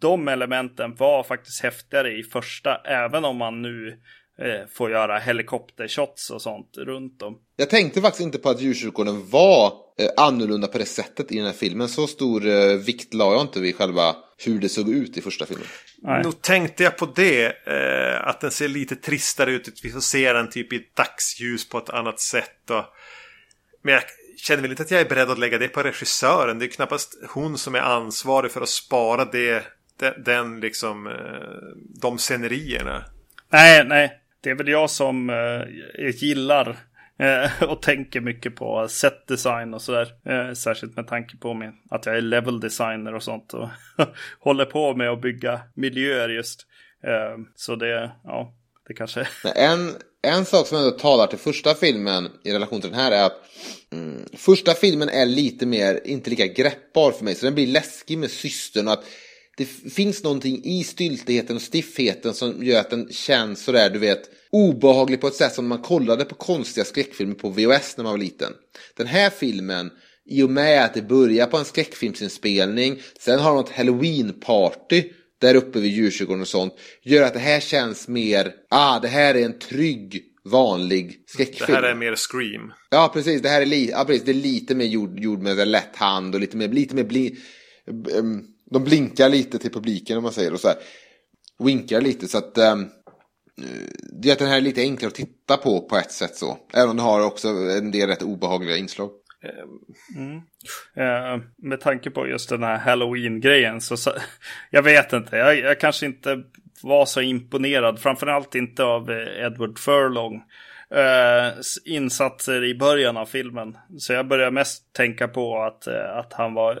de elementen var faktiskt häftigare i första, även om man nu eh, får göra helikoptershots och sånt runt om. Jag tänkte faktiskt inte på att djurkyrkogården var eh, annorlunda på det sättet i den här filmen. Så stor eh, vikt la jag inte vid själva hur det såg ut i första filmen. Nej. Nog tänkte jag på det. Eh, att den ser lite tristare ut. Vi får se den typ i dagsljus på ett annat sätt. Och... Men jag känner väl inte att jag är beredd att lägga det på regissören. Det är knappast hon som är ansvarig för att spara det. Den, den liksom. Eh, de scenerierna. Nej, nej. Det är väl jag som eh, gillar Eh, och tänker mycket på set design och sådär. Eh, särskilt med tanke på min, att jag är level designer och sånt och håller på med att bygga miljöer just. Eh, så det, ja, Det kanske... En, en sak som ändå talar till första filmen i relation till den här är att mm, första filmen är lite mer, inte lika greppbar för mig. Så den blir läskig med systern och att det finns någonting i styltigheten och stiffheten som gör att den känns sådär, du vet, obehaglig på ett sätt som man kollade på konstiga skräckfilmer på VHS när man var liten. Den här filmen, i och med att det börjar på en skräckfilmsinspelning, sen har de ett halloween-party där uppe vid djurkyrkogården och sånt, gör att det här känns mer, ah, det här är en trygg, vanlig Det skräckfilm. här är mer Scream. Ja, precis. Det här är, li ja, precis. Det är lite mer gjord, gjord med en lätt hand och lite mer, lite mer bli ehm, de blinkar lite till publiken om man säger och så här. Winkar lite så att um, det är att den här är lite enklare att titta på på ett sätt så. Även om den har också en del rätt obehagliga inslag. Ehm, mm. Ehm, med tanke på just den här halloween-grejen så, så jag vet inte, jag, jag kanske inte var så imponerad, framförallt inte av eh, Edward Furlong. eh, insatser i början av filmen. Så jag började mest tänka på att, eh, att han var,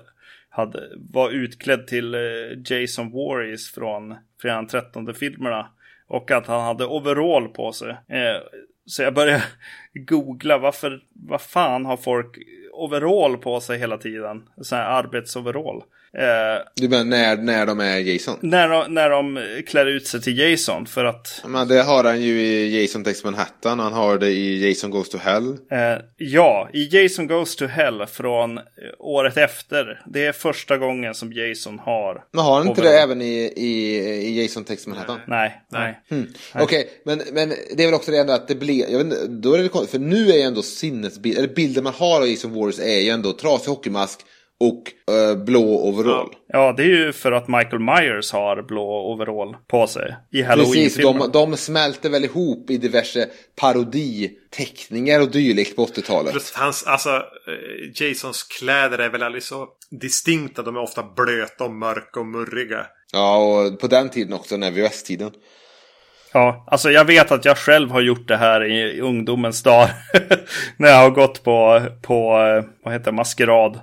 hade, var utklädd till eh, Jason Voorhees från Fredag den 13 filmerna. Och att han hade overall på sig. Eh, så jag började googla varför, vad fan har folk overall på sig hela tiden? Sån här arbetsoverall. Eh, Du menar när, när de är Jason? när, de, när de klär ut sig till Jason för att Men det har han ju i Jason Takes Manhattan, han har det i Jason Goes to Hell. Eh, ja, i Jason Goes to Hell från året efter. Det är första gången som Jason har. Men har han inte det även i, i, i Jason Takes Manhattan? Nej, nej. Okej, men, men det är väl också det ändå att det blir, jag vet inte, då är det konstigt, för nu är ju ändå sinnesbild, eller bilden man har av Jason Warriors är ju ändå trasig hockeymask och eh, blå overall. Ja, det är ju för att Michael Myers har blå overall på sig i Precis, Halloween-filmen. de, de smälter väl ihop i diverse paroditeckningar och dylikt på 80-talet. Plus att hans, alltså, eh, Jasons kläder är väl aldrig så distinkta. De är ofta blöta och mörka och murriga. Ja, och på den tiden också, när VHS-tiden. Ja, alltså jag vet att jag själv har gjort det här i ungdomens dag. när jag har gått på, på eh, vad heter det, maskerad.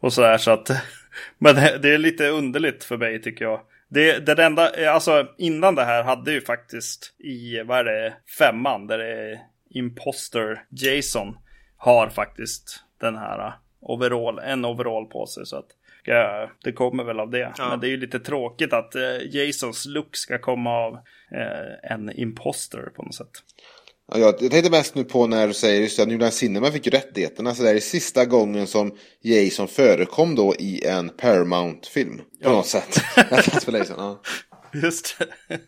Och sådär så att. Men det, är lite underligt för mig tycker jag. Det, det enda, alltså innan det här hade ju faktiskt i, vad är det, femman där det är Imposter Jason har faktiskt den här overall, en overall på sig. Så att ja, det kommer väl av det. Ja. Men det är ju lite tråkigt att eh, Jasons look ska komma av eh, en imposter på något sätt. Ja, jag, jag tänkte mest nu på när du säger just att Line Cinema fick ju rättigheterna. Så det här är sista gången som Jason förekom då i en Paramount-film. På något sätt. Ja. Just det.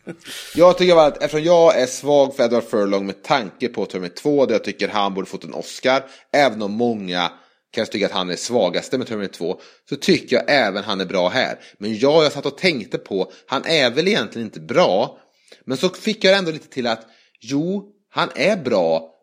Jag tycker bara att eftersom jag är svag för Edward Furlong med tanke på Terminator 2 där jag tycker han borde fått en Oscar. Även om många kanske tycker att han är svagaste med Terminator 2. Så tycker jag även han är bra här. Men ja, jag satt och tänkte på, han är väl egentligen inte bra. Men så fick jag ändå lite till att jo, han är bra.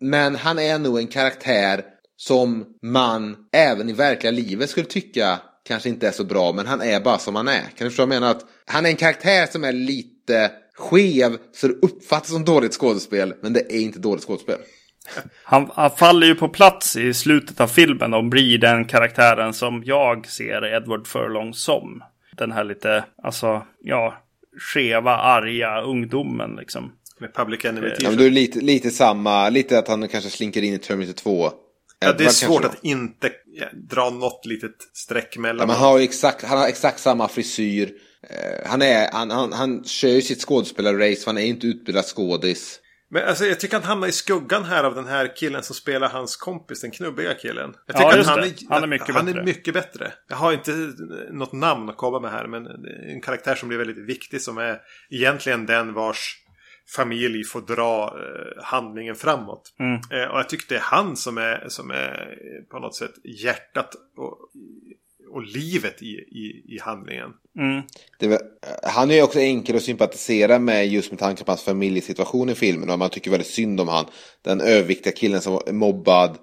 Men, han är nog en karaktär som man även i verkliga livet skulle tycka kanske inte är så bra, men han är bara som han är. Kan du förstå vad jag menar? Att han är en karaktär som är lite skev, så det uppfattas som dåligt skådespel, men det är inte dåligt skådespel. Han, han faller ju på plats i slutet av filmen och blir den karaktären som jag ser Edward Furlong som. Den här lite, alltså, ja, skeva, arga ungdomen liksom. Med Public Enemy Ja, t-shirt. men du är lite, lite samma, lite att han kanske slinker in i Terminator 2. Ja, det är svårt att inte ja, dra något litet streck Ja, mellan. men han, har ju exakt, han har exakt samma frisyr. Eh, han, är, han, han, han kör ju sitt skådespelarrace, han är inte utbildad skådis. Men alltså, jag tycker han hamnar i skuggan här av den här killen som spelar hans kompis, den knubbiga killen. Jag Ja, tycker att just han det. är, Han är mycket han bättre. är mycket bättre. Jag har inte något namn att komma med här, men det en karaktär som blir väldigt viktig som är egentligen den vars familj får dra eh, handlingen framåt. Mm. Eh, och jag tycker det är han som är, som är eh, på något sätt hjärtat och, och livet i, i, i handlingen. Mm. Väl, han är ju också enkel att sympatisera med just med tanke på hans familjesituation i filmen. Och man tycker väldigt synd om han. Den överviktiga killen som är mobbad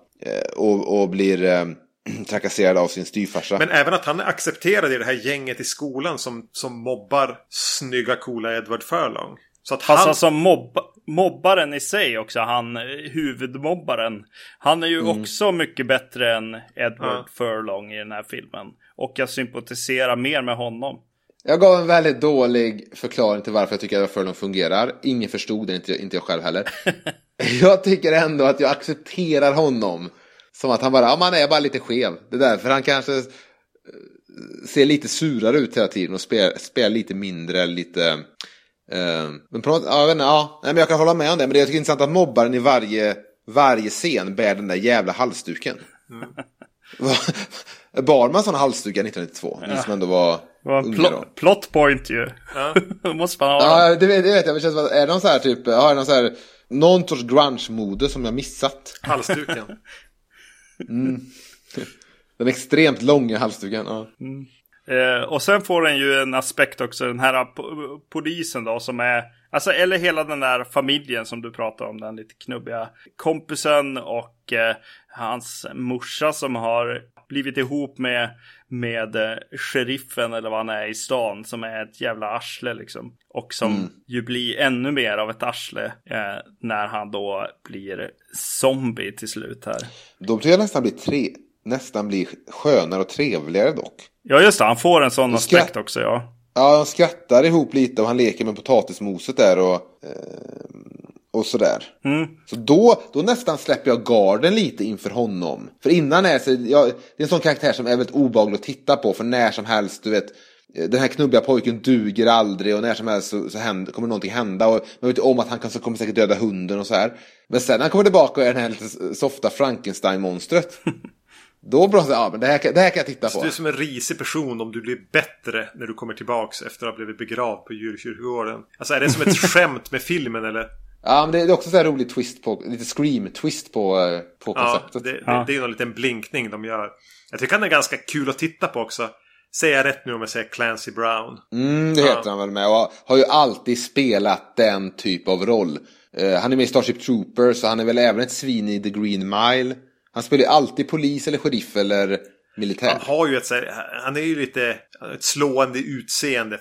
och, och blir trakasserad av sin styvfarsa. Men även att han är accepterad i det här gänget i skolan som, som mobbar snygga coola Edward Furlong. Så att han... alltså mobb, mobbaren i sig också, han eh, huvudmobbaren. Han är ju också mycket bättre än Edward Ja. Furlong i den här filmen. Och jag sympatiserar mer med honom. Jag gav en väldigt dålig förklaring till varför jag tycker att Furlong fungerar. Ingen förstod det, inte, inte jag själv heller. jag tycker ändå att jag accepterar honom. Som att han bara, ja man är bara lite skev. Det är därför han kanske eh, ser lite surare ut hela tiden och spelar, spelar lite mindre, lite... eh, men på något, ja, jag inte, ja, nej, men jag kan hålla med om det. Men det är tycker intressant att mobbaren i varje, varje scen bär den där jävla halsduken. Bar man sån halsduk 1992? Ni som ändå var Det var en pl- då. plot point ju. Måste man ha. Ja, det vet, det vet jag. Men det känns som att, är det någon så här typ, har någon så här, någon sorts grunge-mode som jag missat? Halsduken. Den extremt långa halsduken. Ja. Eh, och sen får den ju en aspekt också, den här po- polisen då som är, alltså eller hela den där familjen som du pratar om, den lite knubbiga kompisen och eh, hans morsa som har blivit ihop med, med eh, sheriffen eller vad han är i stan som är ett jävla arsle liksom. Och som ju blir ännu mer av ett arsle eh, när han då blir zombie till slut här. De tror jag nästan blir, tre, nästan blir skönare och trevligare dock. Ja just det, han får en sån aspekt också ja. Ja, de skrattar ihop lite och han leker med potatismoset där och, eh, och sådär. Så då, då nästan släpper jag garden lite inför honom. För innan är så, jag, det är en sån karaktär som är väldigt obehaglig att titta på för när som helst, du vet. eh, Den här knubbiga pojken duger aldrig och när som helst så, så händer, kommer någonting hända. Och man vet ju om att han kanske kommer säkert döda hunden och så här. Men sen när han kommer tillbaka och är den här lite softa Frankenstein-monstret. då bra, ja men det här, det här kan jag titta på. Du är som en risig person om du blir bättre när du kommer tillbaks efter att ha blivit begravd på djurkyrkogården. Alltså är det som ett skämt med filmen eller? Ja, men det är också så här rolig twist på, lite scream-twist på, eh, på Ja, konceptet. det, det, Ja. det är ju någon liten blinkning de gör. Jag tycker han är ganska kul att titta på också. Säger jag rätt nu om jag säger Clancy Brown? Mm, det heter Ja. han väl med. Och har ju alltid spelat den typ av roll. Eh, han är med i Starship Troopers så han är väl även ett svin i The Green Mile. Han spelar ju alltid polis eller sheriff eller militär. Han har ju ett så här, han är ju lite ett slående utseende.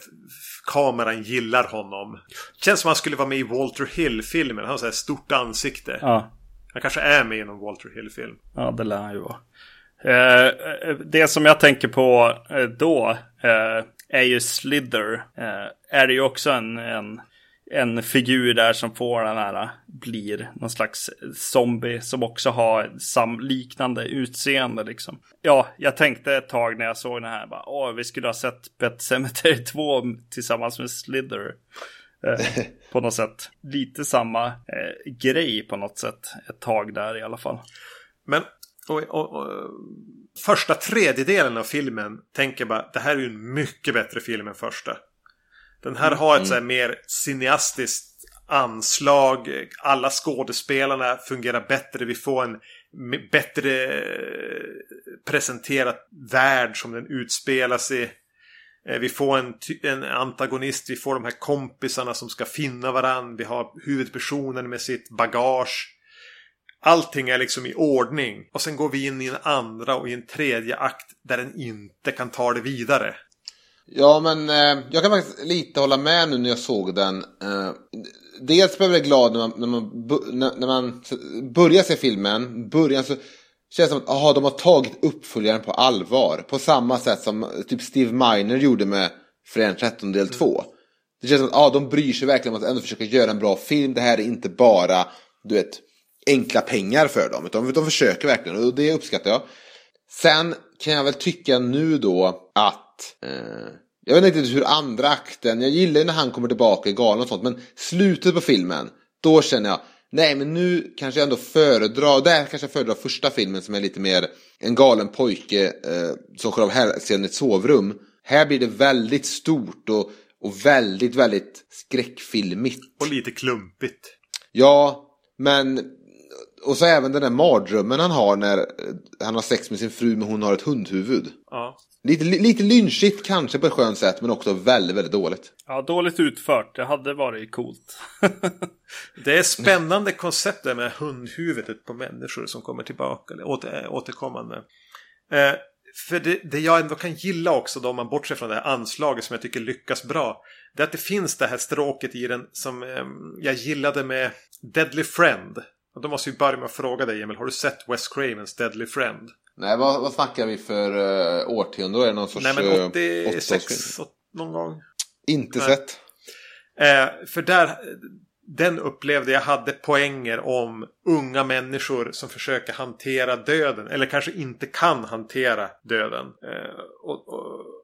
Kameran gillar honom. Känns som han skulle vara med i Walter Hill-filmen. Han har så här stort ansikte. Ja. Han kanske är med i någon Walter Hill-film. Ja, det lär han ju vara. Eh, eh, det som jag tänker på eh, då eh, är ju Slither. Eh, är det ju också en, en, en figur där som får den här, blir någon slags zombie som också har sam, liknande utseende liksom. Ja, jag tänkte ett tag när jag såg den här, bara, åh, vi skulle ha sett Pet Cemetery 2 tillsammans med Slither. Eh, på något sätt. Lite samma eh, grej på något sätt. Ett tag där i alla fall. Men och, och, och, första tredjedelen av filmen tänker jag bara det här är ju en mycket bättre film än första. Den här har ett så här mer cineastiskt anslag. Alla skådespelarna fungerar bättre. Vi får en bättre eh, presenterad värld som den utspelas i. Eh, Vi får en, en antagonist, vi får de här kompisarna som ska finna varann. Vi har huvudpersonen med sitt bagage. Allting är liksom i ordning. Och sen går vi in i en andra och i en tredje akt där den inte kan ta det vidare. Ja, men eh, jag kan faktiskt lite hålla med nu när jag såg den. Eh, dels blev jag glad när man, när man, när, när man börjar se filmen. Början så känns det som att aha, de har tagit uppföljaren på allvar. På samma sätt som eh, typ Steve Miner gjorde med Fredagen 13 del 2. Det känns som att ah, de bryr sig verkligen om att ändå försöka göra en bra film. Det här är inte bara, du vet, enkla pengar för dem. Utan de försöker verkligen och det uppskattar jag. Sen kan jag väl tycka nu då att eh, jag vet inte riktigt hur andra akten, jag gillar ju när han kommer tillbaka i galen och sånt, men slutet på filmen, då känner jag, nej men nu kanske jag ändå föredrar, där kanske jag föredrar första filmen som är lite mer en galen pojke eh, som går av hälsen i ett sovrum. Här blir det väldigt stort och, och väldigt, väldigt skräckfilmigt. Och lite klumpigt. Ja, men... Och så även den där mardrömmen han har när eh, han har sex med sin fru men hon har ett hundhuvud. Ja. Lite, lite lynchigt kanske på ett skönt sätt men också väldigt, väldigt dåligt. Ja, dåligt utfört. Det hade varit coolt. Det är spännande koncept det med hundhuvudet på människor som kommer tillbaka. Eller åter, återkommande. Eh, för det, det jag ändå kan gilla också då om man bortser från det här anslaget som jag tycker lyckas bra. Det är att det finns det här stråket i den som eh, jag gillade med Deadly Friend. Och då måste vi börja med att fråga dig Emil, har du sett Wes Cravens Deadly Friend? Nej, vad, vad snackar vi för uh, årtionde? Är det någon sorts... Nej men eh, 86, 80-talsfilm? någon gång? Inte Nej. sett. Eh, för där, den upplevde jag hade poänger om unga människor som försöker hantera döden. Eller kanske inte kan hantera döden. Eh, och, och-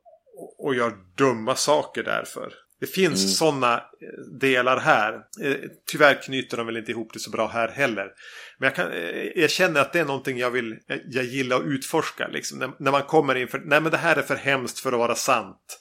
och gör dumma saker därför. Det finns Mm. sådana delar här. Eh, tyvärr knyter de väl inte ihop det så bra här heller. Men jag, kan, eh, jag känner att det är någonting jag vill, jag, gillar att utforska. Liksom. När, när man kommer in för, nej men det här är för hemskt för att vara sant.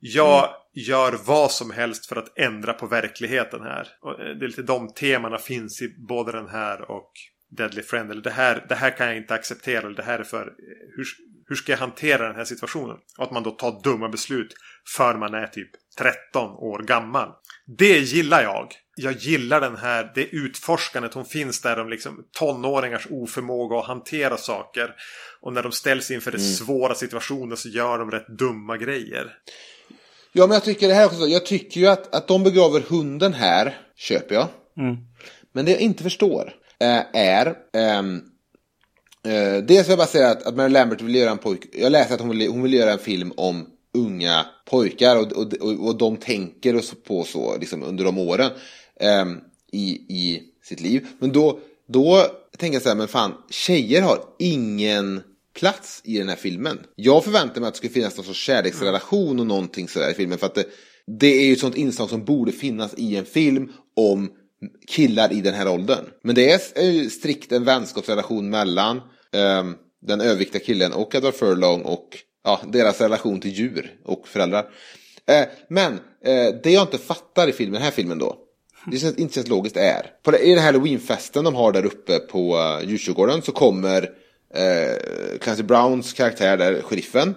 Jag gör vad som helst för att ändra på verkligheten här. Och eh, det är lite de temana finns i både den här och Deadly Friend. Eller det här, det här kan jag inte acceptera. Eller det här är för... eh, Hur, hur ska jag hantera den här situationen? Och att man då tar dumma beslut för man är typ 13 år gammal. Det gillar jag. Jag gillar den här, det utforskandet hon finns där om liksom tonåringars oförmåga att hantera saker. Och när de ställs inför det svåra situationer så gör de rätt dumma grejer. Ja, men jag tycker det här också. Jag tycker ju att, att de begraver hunden här, köper jag. Mm. Men det jag inte förstår eh, är... ehm, eh, dels vill jag bara säga att, att Mary Lambert vill göra en pojk... Jag läste att hon vill, hon vill göra en film om unga pojkar och, och, och, och de tänker på så liksom, under de åren eh, i, i sitt liv. Men då, då tänker jag så här, men fan, tjejer har ingen plats i den här filmen. Jag förväntar mig att det skulle finnas någon sorts kärleksrelation och någonting sådär i filmen. För att det, det är ju ett sånt inslag som borde finnas i en film om killar i den här åldern. Men det är ju strikt en vänskapsrelation mellan um, den överviktiga killen och Edward Furlong och ja, deras relation till djur och föräldrar. Eh, men eh, det jag inte fattar i filmen, den här filmen då, det känns, inte känns logiskt är, på det, i den här halloweenfesten de har där uppe på uh, djurkyrkogården så kommer eh, Clancy Browns karaktär där, sheriffen,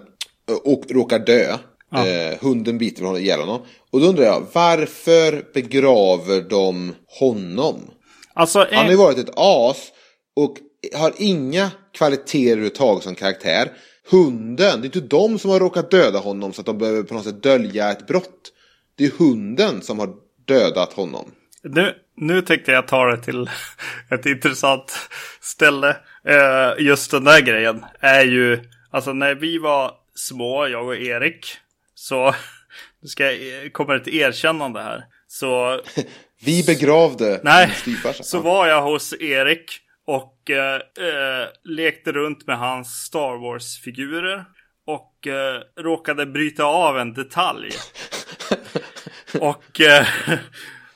eh, och råkar dö. Eh, hunden biter honom ihjäl honom. Och då undrar jag, varför begraver de honom? Alltså, Han har ju en, varit ett as och har inga kvaliteter överhuvudtaget som karaktär. Hunden, det är inte de som har råkat döda honom så att de behöver på något sätt dölja ett brott. Det är hunden som har dödat honom. nu, nu tänkte jag ta det till ett intressant ställe. Eh, just den där grejen är ju, alltså när vi var små, jag och Erik, så nu ska jag, kommer ett erkännande här. Så Vi begravde Nej, så var jag hos Erik och eh, eh, lekte runt med hans Star Wars-figurer. Och eh, råkade bryta av en detalj. och eh,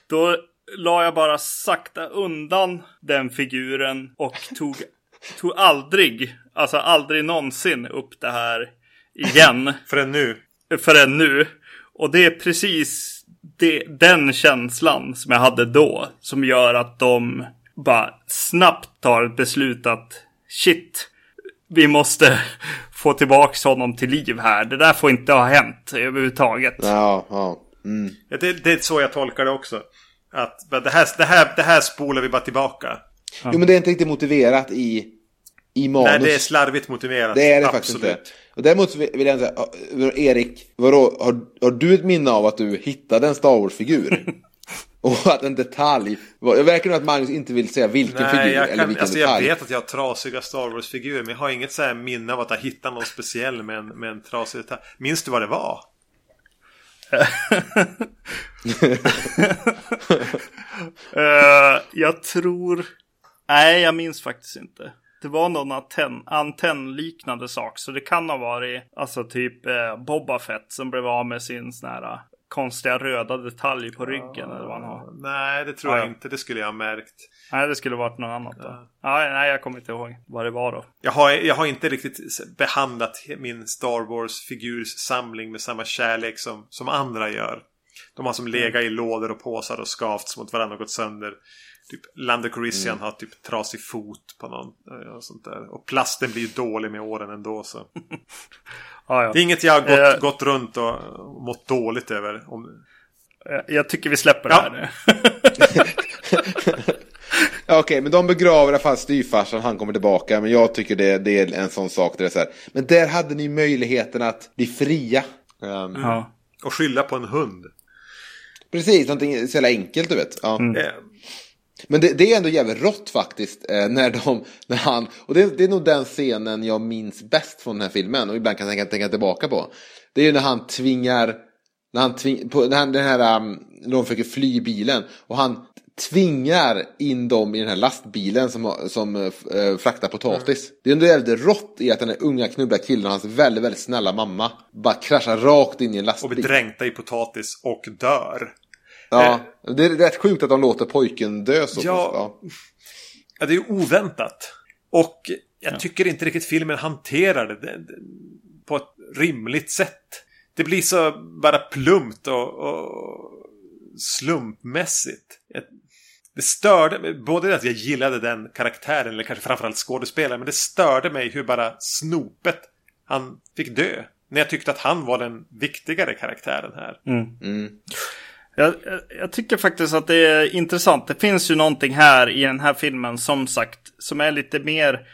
då la jag bara sakta undan den figuren och tog, tog aldrig, alltså aldrig någonsin upp det här igen Förrän nu. förrän nu. Och det är precis det, den känslan som jag hade då. Som gör att de bara snabbt tar ett beslut att shit, vi måste få tillbaka honom till liv här. Det där får inte ha hänt överhuvudtaget. Ja, ja. Mm. Ja, det, det är så jag tolkar det också. Att det här, det, här, det här spolar vi bara tillbaka. Jo, men det är inte riktigt motiverat i, i manus. Nej, det är slarvigt motiverat. Det är det Absolut. faktiskt inte. Och däremot vill jag säga, ja, Erik, vadå, har, har du ett minne av att du hittade en Star Wars-figur? Och att en detalj, jag verkar nog att Magnus inte vill säga vilken Nej, figur jag, eller kan, vilken alltså jag detalj. vet att jag har trasiga Star Wars-figurer. Men jag har inget så här minne av att jag hittat någon speciell med en, med en trasig detalj. Minns du vad det var? Eh, jag tror... Nej, jag minns faktiskt inte. Det var någon antenn, antennliknande sak. Så det kan ha varit alltså typ eh, Boba Fett som blev av med sin sån här konstiga röda detalj på ryggen. Eller vad han har. Nej, det tror Ja, jag ja. inte. Det skulle jag ha märkt. Nej, det skulle varit något annat då. Ja, nej, jag kommer inte ihåg vad det var då. Jag har, jag har inte riktigt behandlat min Star Wars-figurssamling med samma kärlek som, som andra gör. De har som legat i lådor och påsar och skavts mot varandra och gått sönder. Typ Lando Calrissian har typ trasig fot på någon. eh, Och, sånt där. och plasten blir ju dålig med åren ändå. Så. Ja, ja. Det är inget jag har gått, Eh. gått runt och mått dåligt över. Om, Eh, Jag tycker vi släpper Ja. det här nu. Ja, Okej, men de begraver i alla fall styvfarsan, han kommer tillbaka. Men jag tycker det, det är en sån sak där det är så här. Men där hade ni möjligheten att bli fria. Ehm, ja. och skylla på en hund. Precis, någonting så jävla enkelt du vet. Ja. Eh, Men det, det är ändå jävligt rått faktiskt. Eh, när, de, när han, och det, det är nog den scenen jag minns bäst från den här filmen. Och ibland kan jag tänka, tänka tillbaka på. Det är ju när han tvingar När han tving, på, när han, den här, um, när de försöker fly bilen. Och han tvingar in dem i den här lastbilen som, som uh, fraktar potatis. Det är ändå väldigt rått i att den här unga knubbiga killen och hans väldigt, väldigt snälla mamma bara kraschar rakt in i en Och lastbil. blir dränkta i potatis och dör. Ja, det är rätt sjukt att de låter pojken dö så. Ja. Ja, det är ju oväntat. Och jag tycker inte riktigt filmen hanterar det, på ett rimligt sätt. Det blir så bara plumpt och, och slumpmässigt. Jag- Det störde mig, både att jag gillade den karaktären, eller kanske framförallt skådespelaren, men det störde mig hur bara snopet han fick dö. När jag tyckte att han var den viktigare karaktären här. Jag, jag, jag tycker faktiskt att det är intressant. Det finns ju någonting här i den här filmen som sagt som är lite mer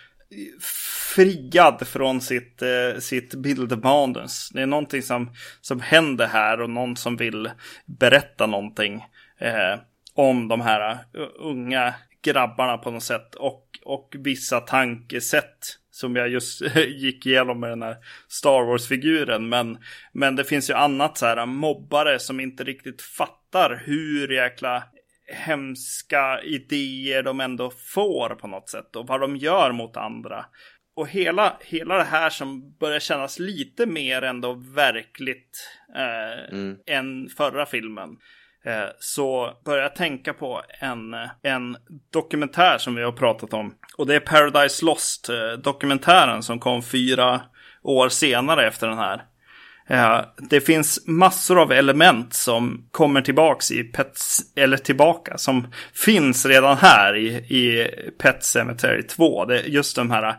friad från sitt, eh, sitt bildmanus. Det är någonting som, som händer här och någon som vill berätta någonting eh, om de här eh, unga grabbarna på något sätt. Och, och vissa tankesätt som jag just gick igenom med den här Star Wars-figuren. Men, men det finns ju annat så här mobbare som inte riktigt fattar hur jäkla hemska idéer de ändå får på något sätt och vad de gör mot andra. Och hela, hela det här som börjar kännas lite mer ändå verkligt eh, än förra filmen. Eh, så börjar jag tänka på en, en dokumentär som vi har pratat om. Och det är Paradise Lost-dokumentären eh, som kom fyra år senare efter den här. Eh, det finns massor av element som kommer tillbaks i Pets, eller tillbaka, som finns redan här i, i Pet Cemetery 2. Det är just de här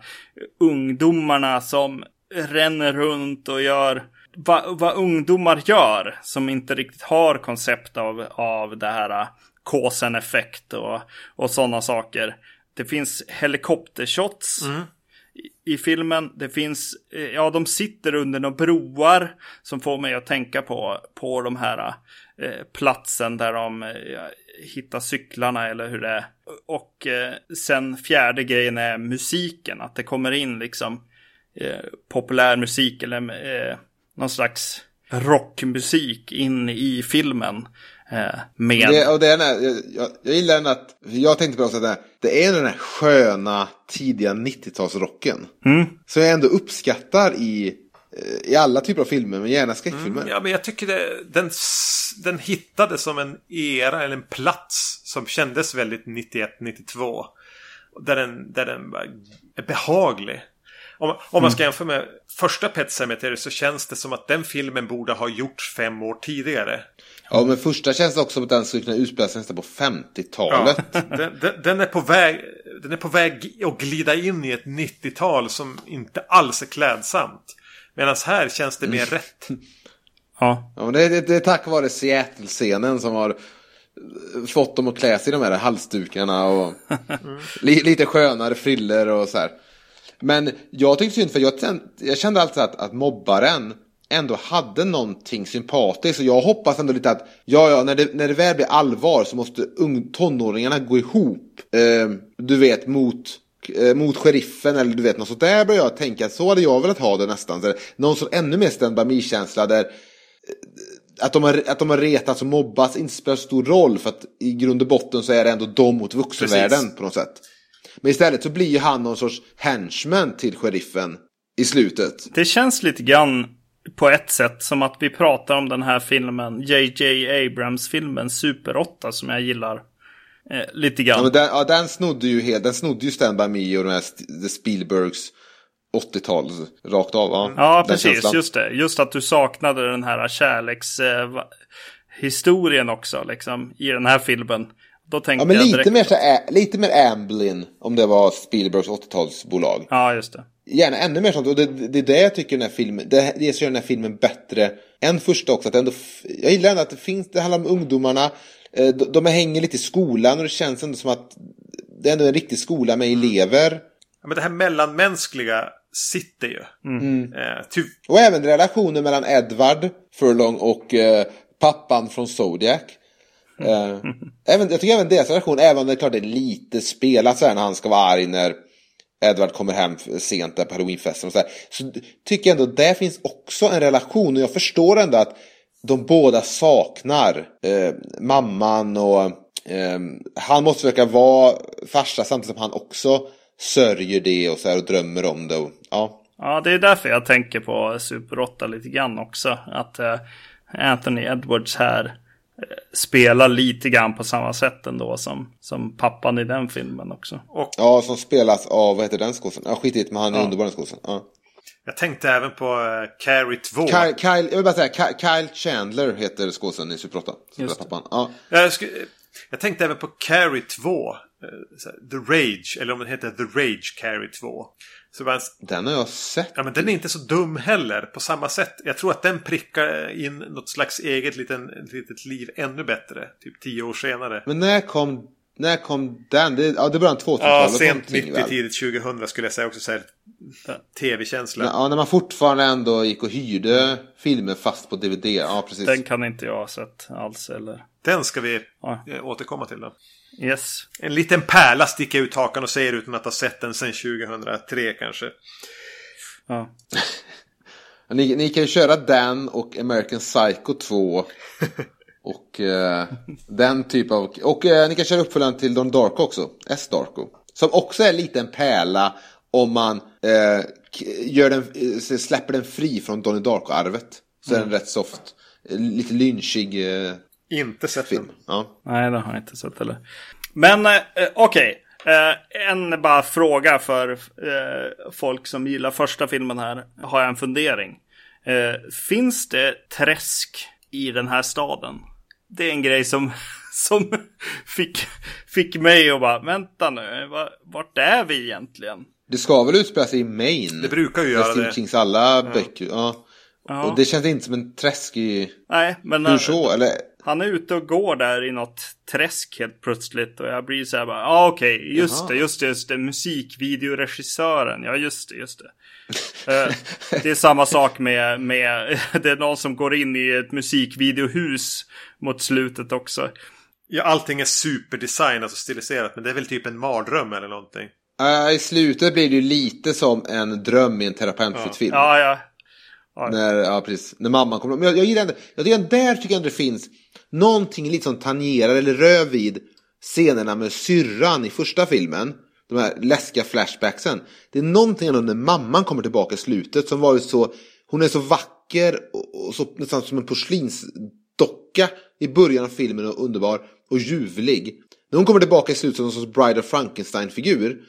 ungdomarna som ränner runt och gör vad, vad ungdomar gör som inte riktigt har koncept av, av det här Kåsen-effekt och, och sådana saker. Det finns helikoptershots i, i filmen. Det finns, eh, ja de sitter under några broar som får mig att tänka på, på de här eh, platsen där de eh, hittar cyklarna eller hur det är. Och eh, sen fjärde grejen är musiken, att det kommer in liksom eh, populär musik eller eh, någon slags rockmusik in i filmen. Eh, med... Det, och det är den jag, jag, jag gillar den att, jag tänkte på att det är den här sköna tidiga 90-talsrocken. Mm. Som jag ändå uppskattar i, eh, i alla typer av filmer, men gärna skräckfilmer. Ja, men jag tycker det, den, den hittade som en era eller en plats som kändes väldigt 91-92. Där den, där den är behaglig. Om, om man ska jämföra med första Pet Sematary så känns det som att den filmen borde ha gjorts fem år tidigare. Ja, men första känns också som att den skulle kunna utspela sig nästan på 50-talet. Den, den, den, är på väg, den är på väg att glida in i ett 90-tal som inte alls är klädsamt. Medan här känns det mer rätt. Ja. Ja, men det, det, det är tack vare Seattle-scenen som har fått dem att klä sig i de här halsdukarna och li, lite skönare friller och så här. Men jag tyckte synd för jag, kände- jag kände alltså att, att mobbaren ändå hade någonting sympatiskt. Och jag hoppas ändå lite att, ja, ja, när det, när det väl blir allvar så måste ung, tonåringarna gå ihop. Eh, du vet, mot, eh, mot sheriffen eller du vet något sånt där börjar jag tänka. Så hade jag velat ha det nästan. Så någon som ännu mer Stand By Me-känsla där att de, har, att de har retats och mobbats inte spelar stor roll för att i grund och botten så är det ändå de mot vuxenvärlden Precis. på något sätt. Men istället så blir han någon sorts henchman till sheriffen i slutet. Det känns lite grann på ett sätt som att vi pratar om den här filmen, JJ Abrams-filmen Super 8 som jag gillar eh, lite grann. Ja, men den, ja, den snodde ju helt, den snodde ju Stand By Me och de här Spielbergs 80-tal rakt av. Ja, Ja, den precis. känslan. Just det. Just att du saknade den här kärleks... Eh, också, liksom, i den här filmen. Då tänkte Ja, men jag lite direkt... mer, så, ä- lite mer Amblin om det var Spielbergs 80-talsbolag. Ja, just det. Gärna ännu mer sånt. Och det, det är det jag tycker den här filmen, det, det som gör den här filmen bättre än första också. Att ändå, jag gillar ändå att det finns, det handlar om ungdomarna. eh, De, de hänger lite i skolan och det känns ändå som att det är ändå en riktig skola med elever. Ja, men det här mellanmänskliga sitter ju. Eh, ty, Och även relationen mellan Edward Furlong och eh, pappan från Zodiac. Eh, även, jag tycker även deras relation, även om det är klart det är lite spelat så här när han ska vara arg när Edward kommer hem sent där på halloweenfesten och så här. Så tycker jag ändå där finns också en relation och jag förstår ändå att de båda saknar eh, mamman och eh, han måste försöka vara farsa samtidigt som han också sörjer det och, så här, och drömmer om det. Och, ja. Ja, det är därför jag tänker på Super 8 lite grann också. Att eh, Anthony Edwards här spelar lite grann på samma sätt ändå som, som pappan i den filmen också. ja, som spelas av, vad heter den skådisen? Ja, skit i det, men han är Ja. underbar den skådisen. Ja. Jag tänkte även på uh, Carrie 2. Kyle, Kyle, jag vill bara säga, Kyle, Kyle Chandler heter skådisen i Super 8. Spelar Just det. pappan. Ja. Jag, sku, jag tänkte även på Carrie 2. eh, så här, The Rage, eller om den heter The Rage Carrie 2. Så bara, Den har jag sett. ja, men den är inte så dum heller på samma sätt. Jag tror att den prickar in något slags eget liten, litet liv ännu bättre. Typ tio år senare. Men när kom, när kom den? Det, ja, det början 2000-talet. Ja, sent någonting, 90, väl? tidigt 2000 skulle jag säga också. Så här, Tv-känsla. Ja, när man fortfarande ändå gick och hyrde filmer fast på DVD. Ja, precis. Den kan inte jag ha sett alls eller. Den ska vi Ja. eh, återkomma till då. Yes. En liten pärla sticker ut hakan och säger utan att ha sett den sedan 2003 kanske. Ja. Ni, ni kan ju köra den och American Psycho 2. och eh, den typ av... Och eh, ni kan köra uppföljaren till Don Darko också. S. Darko. Som också är lite en pärla om man eh, gör den, eh, släpper den fri från Donnie Darko-arvet. Så är den rätt soft. Eh, Lite lynchig eh, Inte sett film. den. Ja. Nej, det har jag inte sett heller. Men eh, okej. Eh, en bara fråga för eh, folk som gillar första filmen här. Har jag en fundering. Eh, finns det träsk i den här staden? Det är en grej som, som fick, fick mig att bara, vänta nu, va- vart är vi egentligen? Det ska väl utspela sig i Maine? Det brukar ju göra Stephen det. Kings alla böcker. Ja. Ja. Och det känns inte som en träskig... Nej, men Hur eh, så? Eller? Han är ute och går där i något träsk helt plötsligt och jag blir så här bara, ja ah, okej, just Jaha. det, just det, just det, musikvideoregissören, ja just det, just det. Eh, det är samma sak med, med, det är någon som går in i ett musikvideohus mot slutet också. Ja, allting är superdesignat och stiliserat. Men det är väl typ en mardröm eller någonting. Äh, I slutet blir det ju lite som en dröm i en terapeutfylld film. Ja, ja. När, ja, precis. När mamman kommer. Men jag, jag gillar ändå, jag tycker där tycker jag ändå det finns någonting lite som tangerar eller rör vid scenerna med syrran i första filmen. De här läskiga flashbacksen. Det är någonting ändå när mamman kommer tillbaka i slutet som var så, hon är så vacker och, och så nästan som en porslinsdocka i början av filmen och underbar och ljuvlig. När hon kommer tillbaka i slutet som en sorts Bride of Frankenstein-figur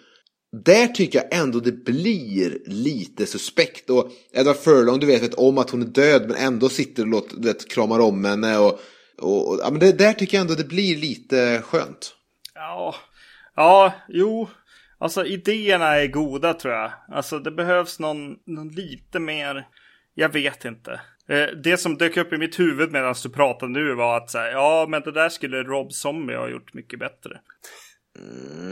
där tycker jag ändå det blir lite suspekt. Och Edward Furlong, du vet, vet om att hon är död men ändå sitter och låter, du vet, kramar om henne. Och, och, och, ja, men det, där tycker jag ändå det blir lite skönt. Ja, ja, jo. Alltså idéerna är goda tror jag. Alltså det behövs någon, någon lite mer, jag vet inte. Eh, Det som dök upp i mitt huvud medan du pratade nu var att säga, ja men det där skulle Rob Zombie ha gjort mycket bättre.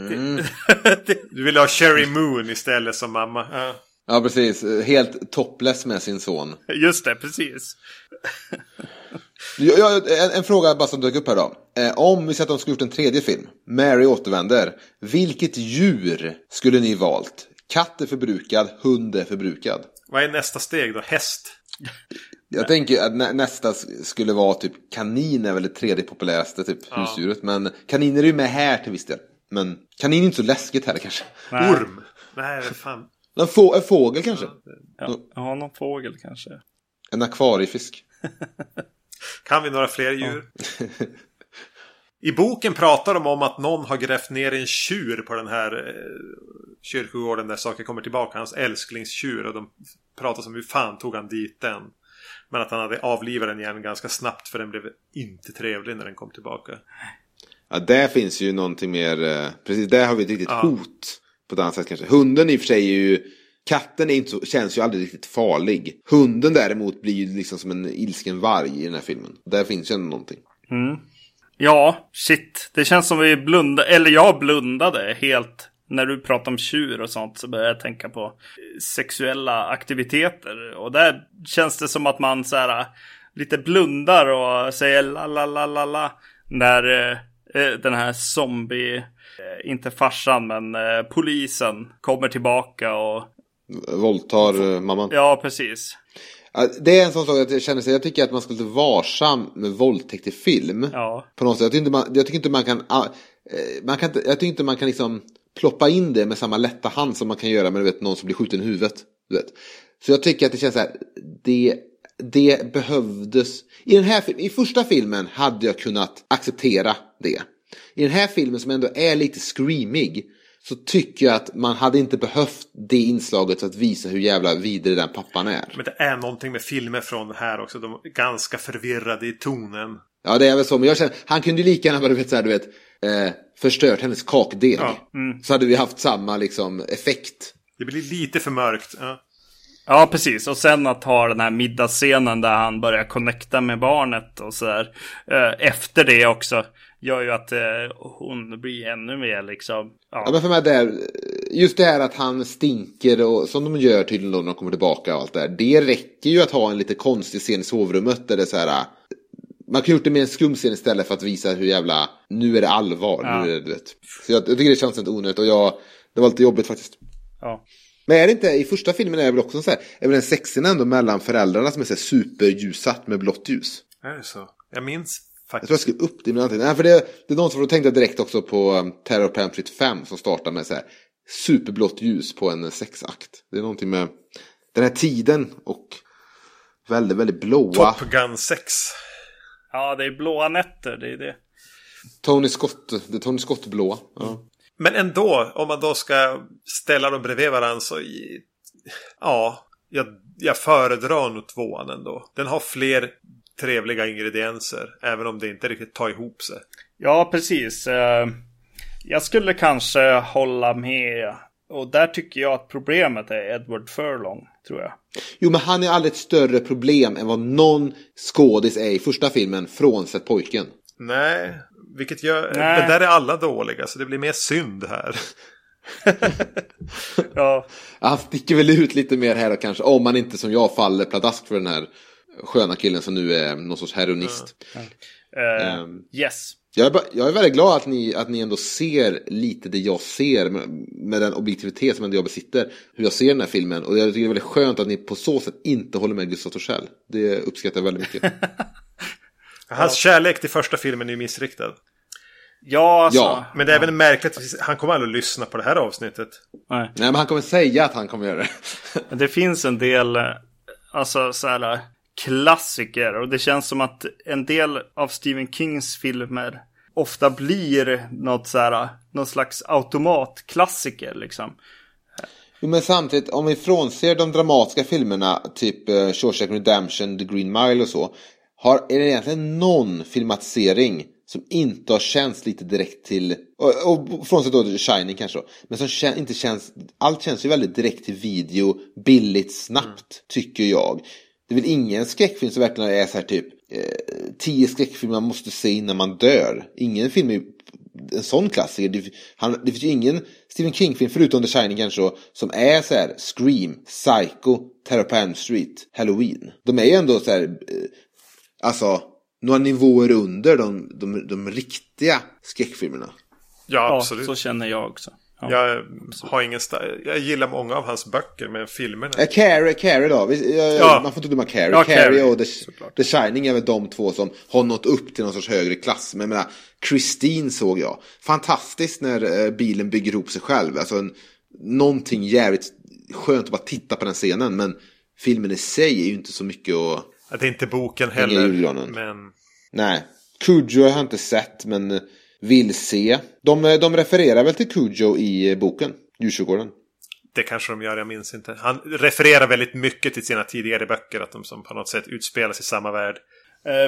Det, Du vill ha Cherry Moon istället som mamma. Ja. Ja, precis. Helt topless med sin son. just det, precis. Jag, jag, en, en fråga bara som dök upp här då. Eh, om vi säger att de skulle gjort en tredje film, Mary återvänder. Vilket djur skulle ni valt? Katt är förbrukad, hund är förbrukad. Vad är nästa steg då? Häst? Jag tänker att nä, nästa skulle vara typ kanin är väl det tredje populäraste typ husdjuret. Men kaniner är ju med här till viss del. Men kanin är inte så läskigt här kanske. Nej. Orm? Nej, fan. En, få, en fågel kanske? Ja, ja, någon fågel kanske. En akvariefisk? Kan vi några fler djur? I boken pratar de om att någon har grävt ner en tjur på den här eh, kyrkogården där saker kommer tillbaka. Hans älsklingstjur. Och de pratar om hur fan tog han dit den? Men att han hade avlivat den igen ganska snabbt för den blev inte trevlig när den kom tillbaka. Ja, där finns ju någonting mer. eh, Precis, där har vi ett riktigt Ja. hot. På ett annat sätt kanske. Hunden i och för sig är ju. Katten är inte så, känns ju aldrig riktigt farlig. Hunden däremot blir ju liksom som en ilsken varg i den här filmen. Där finns ju ändå någonting. Ja, shit. Det känns som vi blundade, eller jag blundade helt. När du pratar om tjur och sånt så började jag tänka på sexuella aktiviteter. Och där känns det som att man så här lite blundar och säger la la la la la. När eh, den här zombie, eh, inte farsan men eh, polisen kommer tillbaka och Våldtar eh, mamman. ja precis. Det är en sån sak att jag känner sig, jag tycker att man ska vara varsam med våldtäkt i film. Ja. På något sätt. Jag tycker inte man, jag tycker inte man kan, ah, eh, man kan inte, jag tycker inte man kan liksom ploppa in det med samma lätta hand som man kan göra med du vet, någon som blir skjuten i huvudet. Du vet. Så jag tycker att det känns så här, det, det behövdes. I den här i första filmen hade jag kunnat acceptera det. I den här filmen som ändå är lite screamig så tycker jag att man hade inte behövt det inslaget för att visa hur jävla vidrig den pappan är. Men det är någonting med filmer från här också. De är ganska förvirrade i tonen. Ja, det är väl så. Men jag känner, han kunde ju lika gärna bara, du vet, så här, du vet, eh, förstört hennes kakdeg. Ja, Så hade vi haft samma liksom, effekt. Det blir lite för mörkt. Ja. Ja, precis. Och sen att ha den här middagsscenen där han börjar connecta med barnet och sådär. Eh, Efter det också gör ju att eh, hon blir ännu mer liksom... Ja, Ja, men för mig där, just det här att han stinker och som de gör tydligen då när de kommer tillbaka och allt det där. Det räcker ju att ha en lite konstig scen i sovrummet där det är så här. Man kan gjort det med en skum scen istället för att visa hur jävla, nu är det allvar. Ja. Nu är det, du vet. Så jag, jag tycker det känns lite onödigt och jag, det var lite jobbigt faktiskt. ja. Men är det inte, i första filmen är det väl också så här, är väl en sexscen ändå mellan föräldrarna som är så här superljussatt med blått ljus. Är det så? Jag minns Jag tror jag skrev upp det, men allting. Nej, för det, det är någon som då tänkte jag direkt också på um, Terror Street 5 som startar med så här superblått ljus på en sexakt. Det är någonting med den här tiden och väldigt, väldigt blåa. Top Gun 6. ja, det är blåa nätter, det är det. Tony Scott, det är Tony Scott blåa. Ja. Men ändå, om man då ska ställa dem bredvid varandra så... Ja, jag, jag föredrar nog tvåan ändå. Den har fler trevliga ingredienser. Även om det inte riktigt tar ihop sig. Ja, precis. Eh, Jag skulle kanske hålla med. Och där tycker jag att problemet är Edward Furlong, tror jag. Jo, men han är aldrig ett större problem än vad någon skådis är i första filmen, frånsett pojken. Nej, vilket gör... Nej. Men där är alla dåliga så det blir mer synd här. Ja, Han sticker väl ut lite mer här och kanske, om man inte som jag faller pladask för den här sköna killen som nu är någon sorts heroinist. eh, Ehm. yes. Jag är, bara, jag är väldigt glad att ni, att ni ändå ser lite det jag ser med, med den objektivitet som ändå jag besitter. Hur jag ser den här filmen. Och jag tycker det är väldigt skönt att ni på så sätt inte håller med Gustav Torssell. Det uppskattar jag väldigt mycket. Hans kärlek till första filmen är ju missriktad. Ja, alltså. Ja. Men det är även märkligt att han kommer aldrig att lyssna på det här avsnittet. Nej. Nej men han kommer säga att han kommer göra det. Det finns en del, eh, alltså så här eh, klassiker. Och det känns som att en del av Stephen Kings filmer ofta blir något så här, eh, någon slags automatklassiker liksom. Jo, men samtidigt, om vi frånser de dramatiska filmerna, typ uh, Shawshank Redemption, The Green Mile och så. Har, är det egentligen någon filmatisering som inte har känts lite direkt till, och, och frånsett då Shining kanske då, men som kän, inte känns, allt känns ju väldigt direkt till video, billigt, snabbt, tycker jag. Det är väl ingen skräckfilm som verkligen är så här typ, eh, tio skräckfilmer man måste se innan man dör. Ingen film är en sån klassiker. Det, han, det finns ju ingen Stephen King-film, förutom The Shining kanske, då, som är så här Scream, Psycho, Terror på Elm Street, Halloween. De är ju ändå så här, eh, alltså, några nivåer under de, de, de riktiga skräckfilmerna. Ja, Ja, absolut. så känner jag också. Ja. Jag har ingen Jag gillar många av hans böcker, men filmerna... Eh, Carrie, Carrie då. Vi, Ja. Man får inte glömma Carrie. Ja, Carrie, Carrie, och The. The Shining är väl de två som har nått upp till någon sorts högre klass. Men jag menar, Christine såg jag. Fantastiskt när eh, bilen bygger ihop sig själv. Alltså en, någonting jävligt skönt att bara titta på den scenen. Men filmen i sig är ju inte så mycket att... Det är inte boken heller. julgranen. Men Nej. Cujo har jag inte sett men eh, vill se. De, eh, de refererar väl till Cujo i eh, boken, Djurkyrkogården. det kanske de gör, jag minns inte. Han refererar väldigt mycket till sina tidigare böcker. Att de som på något sätt utspelas i samma värld.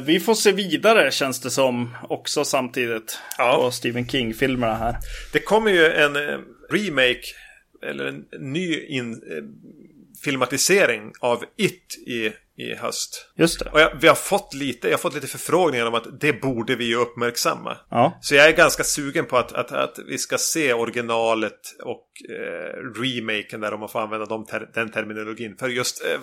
Vi får se vidare känns det som också samtidigt. Ja. På Stephen King-filmerna här. Det kommer ju en remake, eller en ny in, filmatisering av It i, i höst. Just det. Och jag, vi har fått lite, jag har fått lite förfrågningar om att det borde vi ju uppmärksamma. Ja. Så jag är ganska sugen på att, att, att vi ska se originalet och eh, remaken där om man får använda de ter den terminologin. För just eh,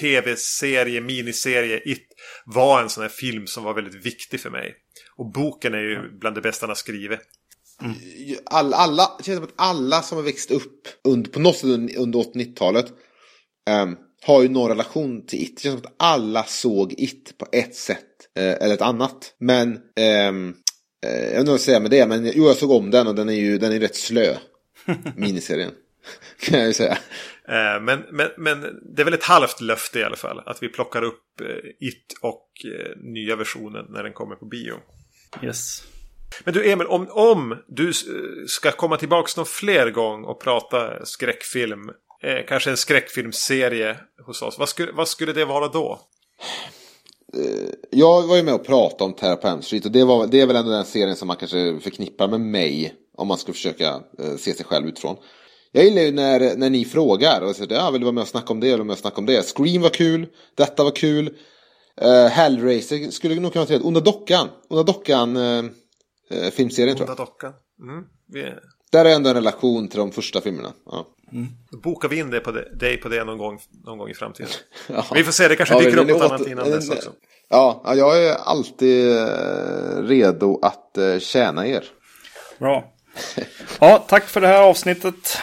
tv-serie, miniserie, It var en sån här film som var väldigt viktig för mig. Och boken är ju bland det bästa han har skrivit. All, alla, det känns som att alla som har växt upp under, på något sätt under, under 80-90-talet ehm, har ju någon relation till It. Det känns som att alla såg It på ett sätt eh, eller ett annat. Men, ehm, eh, jag vet inte vad jag ska säga med det, men jo, jag såg om den och den är ju den är rätt slö. Miniserien. kan jag ju säga. Eh, men, men, men det är väl ett halvt löfte i alla fall. Att vi plockar upp eh, It och eh, nya versionen när den kommer på bio. Yes. Men du Emil, om, om du ska komma tillbaka någon fler gång och prata skräckfilm. Eh, kanske en skräckfilmserie hos oss. Vad skulle, vad skulle det vara då? Jag var ju med och pratade om Terror på Elm Street och det, var, det är väl ändå den serien som man kanske förknippar med mig. Om man skulle försöka eh, se sig själv utifrån. Jag gillar ju när, när ni frågar och säger ja, vill du vara med och snacka om det eller vara med och snacka om det. Scream var kul, detta var kul. Uh, Hellraiser skulle nog kunna säga Onda Dockan. Onda Dockan uh, filmserien tror jag. Onda dockan. Mm. Där är ändå en relation till de första filmerna. Ja. då bokar vi in det på det, dig på det någon gång, någon gång i framtiden. Ja. Vi får se, det kanske Ja, dyker upp något är annat innan dess den- också. Ja, ja, jag är alltid eh, redo att eh, tjäna er. Bra. Ja, tack för det här avsnittet.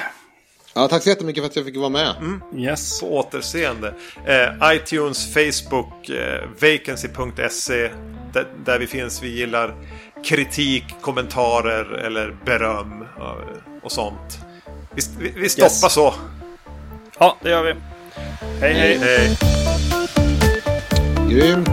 Ja, tack så jättemycket för att jag fick vara med. Yes. På återseende. Eh, iTunes, Facebook, eh, vacancy.se. Där, där vi finns. Vi gillar kritik, kommentarer eller beröm och sånt. Vi, vi, vi stoppar Yes. så. Ja, det gör vi. Hej, hej. Hej. Grymt.